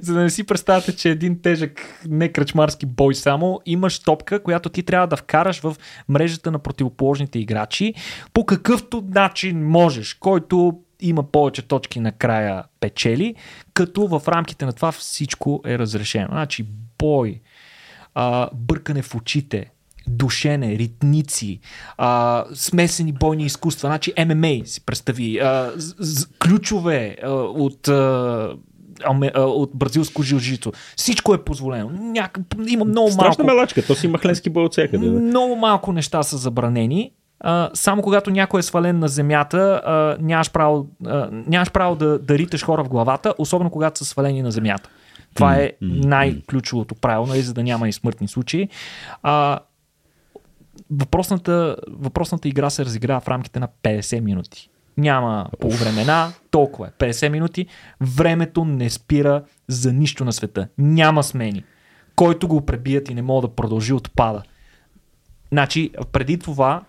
за да не си представяте, че един тежък не кръчмарски бой само, имаш топка, която ти трябва да вкараш в мрежата на противоположните играчи по какъвто начин можеш, който има повече точки накрая печели, като в рамките на това всичко е разрешено. Значи бой, а, бъркане в очите, душене, ритници, а, смесени бойни изкуства, значи ММА си представи, а, з- з- ключове а, от а, от бразилско жилжито. Всичко е позволено. Няк... Има много малко. Страшна мелачка, то си махленски бой от всякъде. Много малко неща са забранени. А, само когато някой е свален на земята, а, нямаш право, а, нямаш право да, да риташ хора в главата, особено когато са свалени на земята. Това е най-ключовото правило, нали, за да няма и смъртни случаи. А, въпросната, въпросната игра се разиграва в рамките на 50 минути. Няма полувремена, толкова е. 50 минути. Времето не спира за нищо на света. Няма смени. Който го пребият и не мога да продължи, отпада. Значи, преди това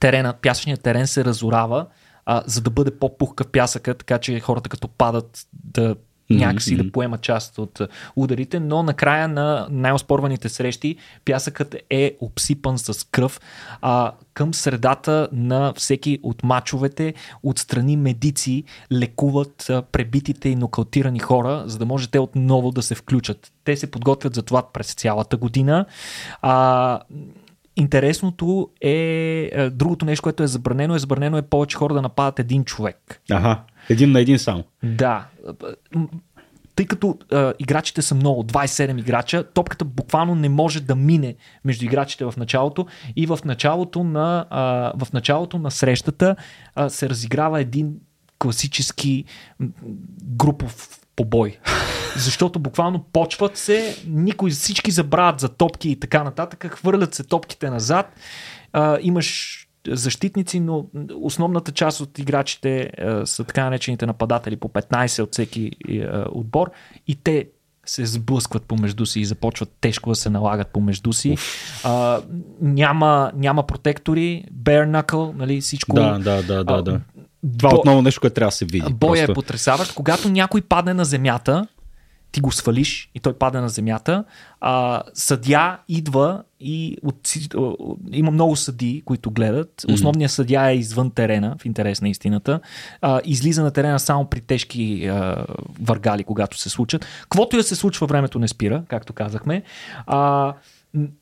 терена, пясъчният терен се разорава, а, за да бъде по-пухкав пясъка, така че хората като падат да някакси да поемат част от ударите, но накрая на най-оспорваните срещи пясъкът е обсипан с кръв. А, към средата на всеки от мачовете отстрани медици лекуват а, пребитите и нокаутирани хора, за да може те отново да се включат. Те се подготвят за това през цялата година. А, Интересното е, е, другото нещо, което е забранено, е забранено е повече хора да нападат един човек. Аха, един на един само. Да. Тъй като а, играчите са много, 27 играча, топката буквално не може да мине между играчите в началото и в началото на, а, в началото на срещата а, се разиграва един класически групов побой. Защото буквално почват се, никой, всички забравят за топки и така нататък, хвърлят се топките назад. А, имаш защитници, но основната част от играчите а, са така наречените нападатели по 15 от всеки а, отбор и те се сблъскват помежду си и започват тежко да се налагат помежду си. А, няма, няма протектори, bare knuckle, нали, всичко. Да, да, да, да. Да. Това бо- отново нещо, което трябва да се види. Боя е просто. потрясаващ. Когато някой падне на земята, ти го свалиш и той пада на земята, а, съдя идва и от, има много съди, които гледат. Основният съдя е извън терена, в интерес на истината. А, излиза на терена само при тежки а, въргали, когато се случат. Квото и да се случва, времето не спира, както казахме. А,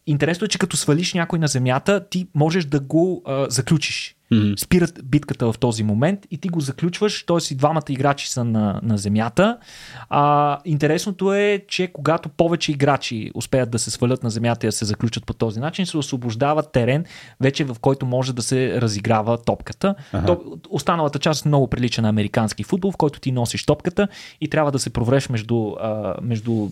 интересно е, че като свалиш някой на земята, ти можеш да го а, заключиш. Мгм. Спират битката в този момент и ти го заключваш, т.е. и двамата играчи са на, на земята. А, интересното е, че когато повече играчи успеят да се свалят на земята и да се заключат по този начин, се освобождава терен, вече в който може да се разиграва топката. Аха. То, останалата част много прилича на американски футбол, в който ти носиш топката и трябва да се провреш между, а, между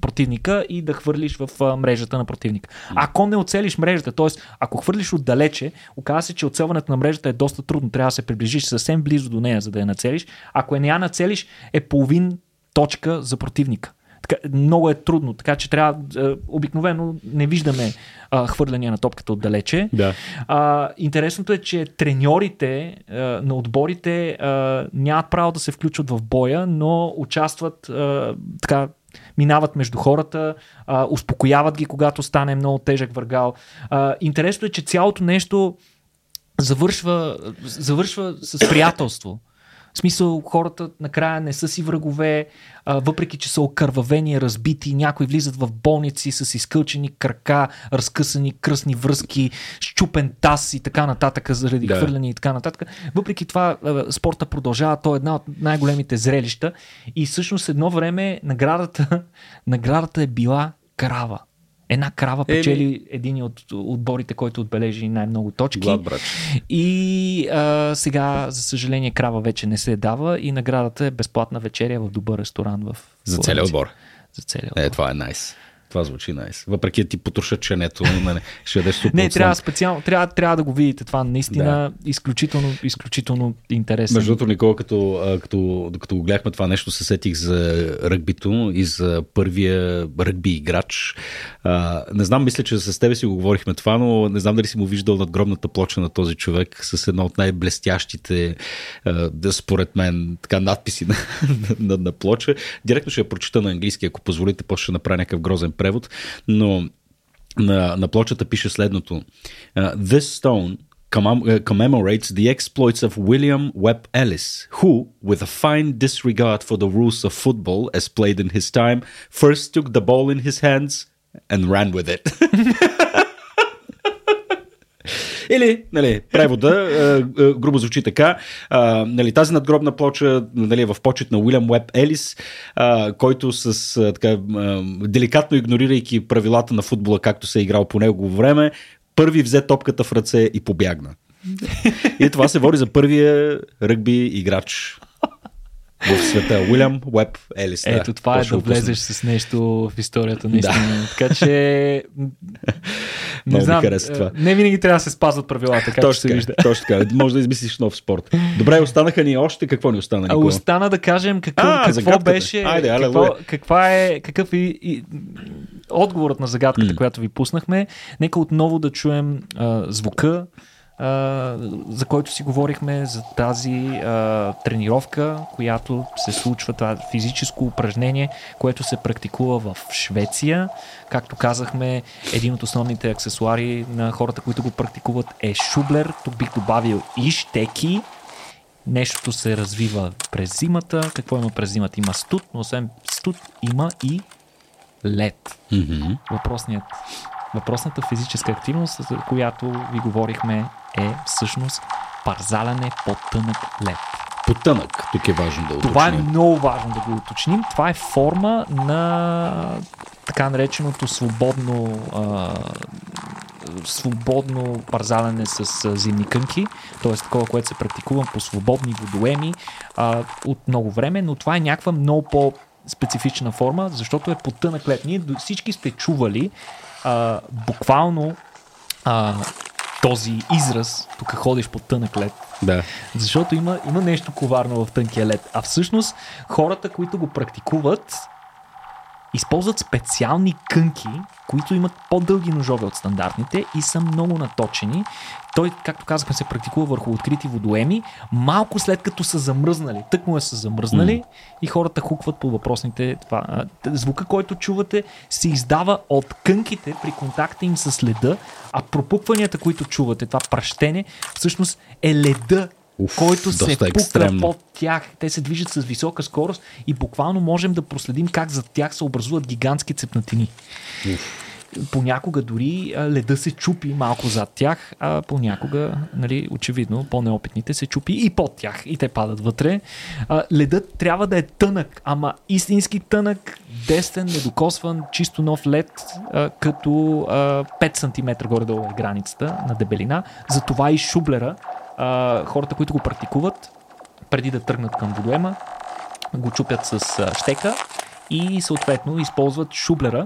противника и да хвърлиш в а, мрежата на противника. Ако не оцелиш мрежата, т.е. ако хвърлиш отдалече, оказва се, че оцелването на мрежата е доста трудно. Трябва да се приближиш съвсем близо до нея, за да я нацелиш. Ако не я нацелиш, е половин точка за противника. Така, много е трудно, така че трябва. е, Обикновено не виждаме а, хвърляния на топката отдалече. Да. А, интересното е, че треньорите а, на отборите а, нямат право да се включват в боя, но участват а, така минават между хората, а, успокояват ги, когато стане много тежък въргал. А, интересно е, че цялото нещо завършва, завършва с приятелство. В смисъл, хората накрая не са си врагове, а, въпреки че са окървавени, разбити, някои влизат в болници с изкълчени крака, разкъсани кръсни връзки, щупен таз и така нататък, заради Да. хвърляне и така нататък. Въпреки това, а, спорта продължава, то е една от най-големите зрелища и всъщност едно време наградата, наградата е била крава. Една крава Еми. печели един от отборите, който отбележи най-много точки. Глад, брат. И а, сега, за съжаление, крава вече не се дава и наградата е безплатна вечеря в добър ресторант в За целия отбор. За целия Е, отбор. това е найс. Това звучи найс. Въпреки да ти потрошат ченето, нали, ще ядеш супер. Не, трябва специално, трябва, трябва да го видите. Това наистина да. изключително, изключително интересно. Между другото, Никола, като, като, докато го гледахме това нещо, се сетих за ръгбито и за първия ръгби играч. А, не знам, мисля, че с тебе си го говорихме това, но не знам дали си му виждал надгробната плоча на този човек с едно от най-блестящите, а, да, според мен, така надписи на, на, на плоча. Директно ще я прочита на английски, ако позволите, после ще направя някакъв грозен превод, но на, на плочата пише следното. Uh, This stone commem- uh, commemorates the exploits of William Webb Ellis, who, with a fine disregard for the rules of football as played in his time, first took the ball in his hands and ran with it. Или, нали, превода, а, а, грубо звучи така, нали, тази надгробна плоча нали, е в почет на Уилям Уеб Елис, който с така, деликатно игнорирайки правилата на футбола, както се е играл по него време, първи взе топката в ръце и побягна. И това се води за първия ръгби играч в света. Уилям Уеб Елис. да. Ето това е да влезеш с нещо в историята наистина. Така че не знам, хареса е, това. не винаги трябва да се спазват правилата, както Точно се вижда. точно така. Може да измислиш нов спорт. Добре, останаха ни още. Какво ни остана, А Никола? остана да кажем какво, А, какво загадката. беше, Айде, какво, алелуя. каква е, какъв е и, отговорът на загадката, М. която ви пуснахме. Нека отново да чуем а, звука, за който си говорихме, за тази а, тренировка, която се случва, това физическо упражнение, което се практикува в Швеция. Както казахме, един от основните аксесуари на хората, които го практикуват е шублер. Тук бих добавил и щеки. Нещото се развива през зимата. Какво има през зимата? Има студ, но освен студ има и лед. Въпросният, въпросната физическа активност, за която ви говорихме, е всъщност парзаляне по тънък лед. Потънък, тук е важно да уточним. Това е много важно да го уточним. Това е форма на така нареченото свободно а, свободно парзаляне с зимни кънки, т.е. такова, което се практикува по свободни водоеми а, от много време, но това е някаква много по специфична форма, защото е по тънък лед. Ние всички сте чували а, буквално а, този израз, тук ходиш по тънък лед, Да. защото има, има нещо коварно в тънкия лед. А всъщност хората, които го практикуват, използват специални кънки, които имат по-дълги ножове от стандартните и са много наточени. Той, както казахме, се практикува върху открити водоеми, малко след като са замръзнали. Тък му е са замръзнали mm. и хората хукват по въпросните. Това. Звука, който чувате, се издава от кънките при контакта им с леда, а пропукванията, които чувате, това пръщене, всъщност е леда, Уф, който се пука екстремно. под тях. Те се движат с висока скорост и буквално можем да проследим как зад тях се образуват гигантски цепнатини. Уф. Понякога дори леда се чупи малко зад тях, а понякога, нали, очевидно, по-неопитните се чупи и под тях и те падат вътре. Ледът трябва да е тънък, ама истински тънък, десен, недокосван, чисто нов лед, като 5 см горе-долу е границата на дебелина. Затова и шублера а, хората, които го практикуват, преди да тръгнат към водоема, го чупят с а, щека и съответно използват шублера,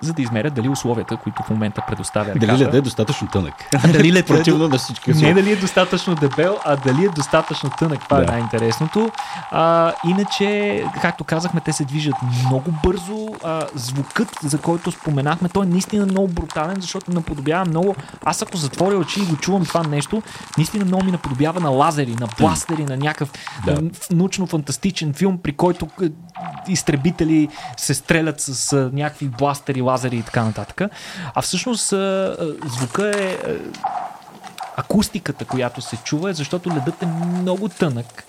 за да измерят дали условията, които в момента предоставя Дали ледът е достатъчно тънък. Дали е Противно на всички Не дали е достатъчно дебел, а дали е достатъчно тънък. Това е да. е най-интересното. А, иначе, както казахме, те се движат много бързо. А, звукът, за който споменахме, той е наистина много брутален, защото наподобява много. Аз ако затворя очи и го чувам това нещо, наистина много ми наподобява на лазери, на бластери, на някакъв да. научно-фантастичен филм, при който е, изтребители се стрелят с някакви бластери, лазери и така нататък. А всъщност звука е акустиката, която се чува, е защото ледът е много тънък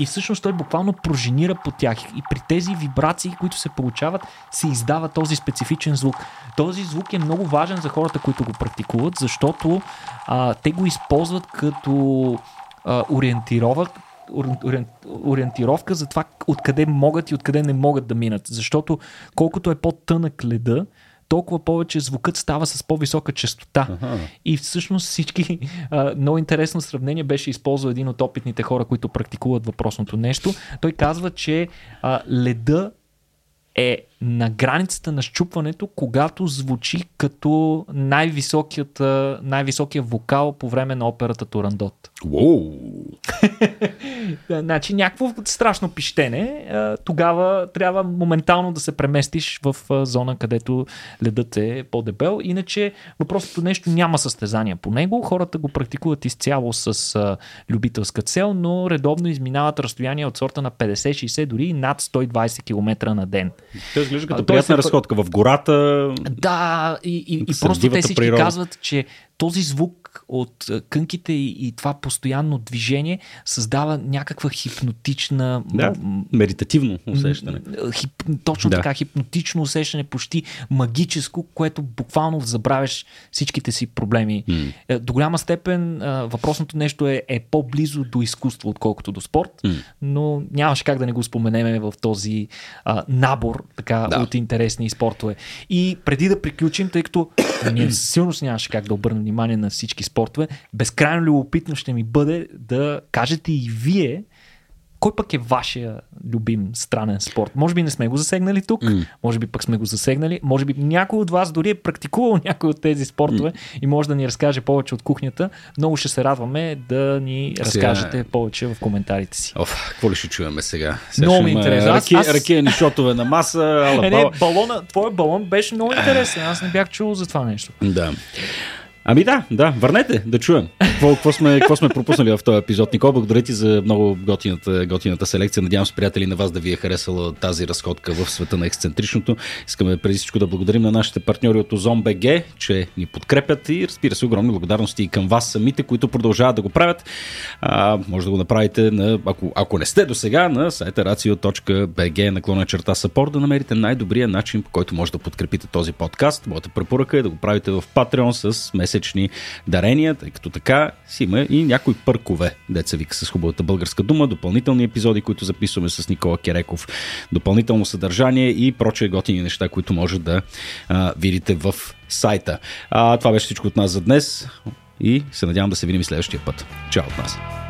и всъщност той буквално проженира по тях. И при тези вибрации, които се получават, се издава този специфичен звук. Този звук е много важен за хората, които го практикуват, защото а, те го използват като а, ориентировък, ориентировка за това откъде могат и откъде не могат да минат. Защото колкото е по-тънък леда, толкова повече звукът става с по-висока частота. Ага. И всъщност всички... А, много интересно сравнение беше използвал един от опитните хора, които практикуват въпросното нещо. Той казва, че а, леда е на границата на щупването, когато звучи като най-високият, най-високият вокал по време на операта Турандот. Wow. значи някакво страшно пищене, тогава трябва моментално да се преместиш в зона, където ледът е по-дебел. Иначе въпросното нещо няма състезания по него. Хората го практикуват изцяло с любителска цел, но редовно изминават разстояние от сорта на 50-60, дори над 120 км на ден. Тоест изглежда като приятна се... разходка в гората. Да, и, и, и просто те всички природа. казват, че този звук от кънките и, и това постоянно движение създава някаква хипнотична... Да, медитативно усещане. Хип, точно да. така, хипнотично усещане, почти магическо, което буквално забравяш всичките си проблеми. Mm. До голяма степен въпросното нещо е, е по-близо до изкуство, отколкото до спорт, mm. но нямаше как да не го споменеме в този а, набор така, да. от интересни спортове. И преди да приключим, тъй като ние силно нямаше как да обърнем внимание на всички спортове. Безкрайно любопитно ще ми бъде да кажете и вие кой пък е вашия любим странен спорт? Може би не сме го засегнали тук, mm. може би пък сме го засегнали, може би някой от вас дори е практикувал някой от тези спортове mm. и може да ни разкаже повече от кухнята. Много ще се радваме да ни сега... разкажете повече в коментарите си. Оф, какво ли ще чуваме сега? сега много ми интересно. Раки, аз... Ракияни шотове на маса. Ала, е, не, балона, твой балон беше много интересен. Аз не бях чул за това нещо. Да. Ами да, да, върнете да чуем. Какво, сме, какво сме пропуснали в този епизод? Никол, благодаря ти за много готината, готината селекция. Надявам се, приятели, на вас да ви е харесала тази разходка в света на ексцентричното. Искаме преди всичко да благодарим на нашите партньори от Озон БГ, че ни подкрепят и разбира се, огромни благодарности и към вас самите, които продължават да го правят. А, може да го направите, на, ако, ако не сте до сега, на сайта racio.bg наклона черта сапор да намерите най-добрия начин, по който може да подкрепите този подкаст. Моята препоръка е да го правите в Patreon с месечни дарения, тъй като така си има и някои пъркове, деца вика с хубавата българска дума, допълнителни епизоди, които записваме с Никола Кереков, допълнително съдържание и прочие готини неща, които може да а, видите в сайта. А, това беше всичко от нас за днес и се надявам да се видим следващия път. Чао от нас!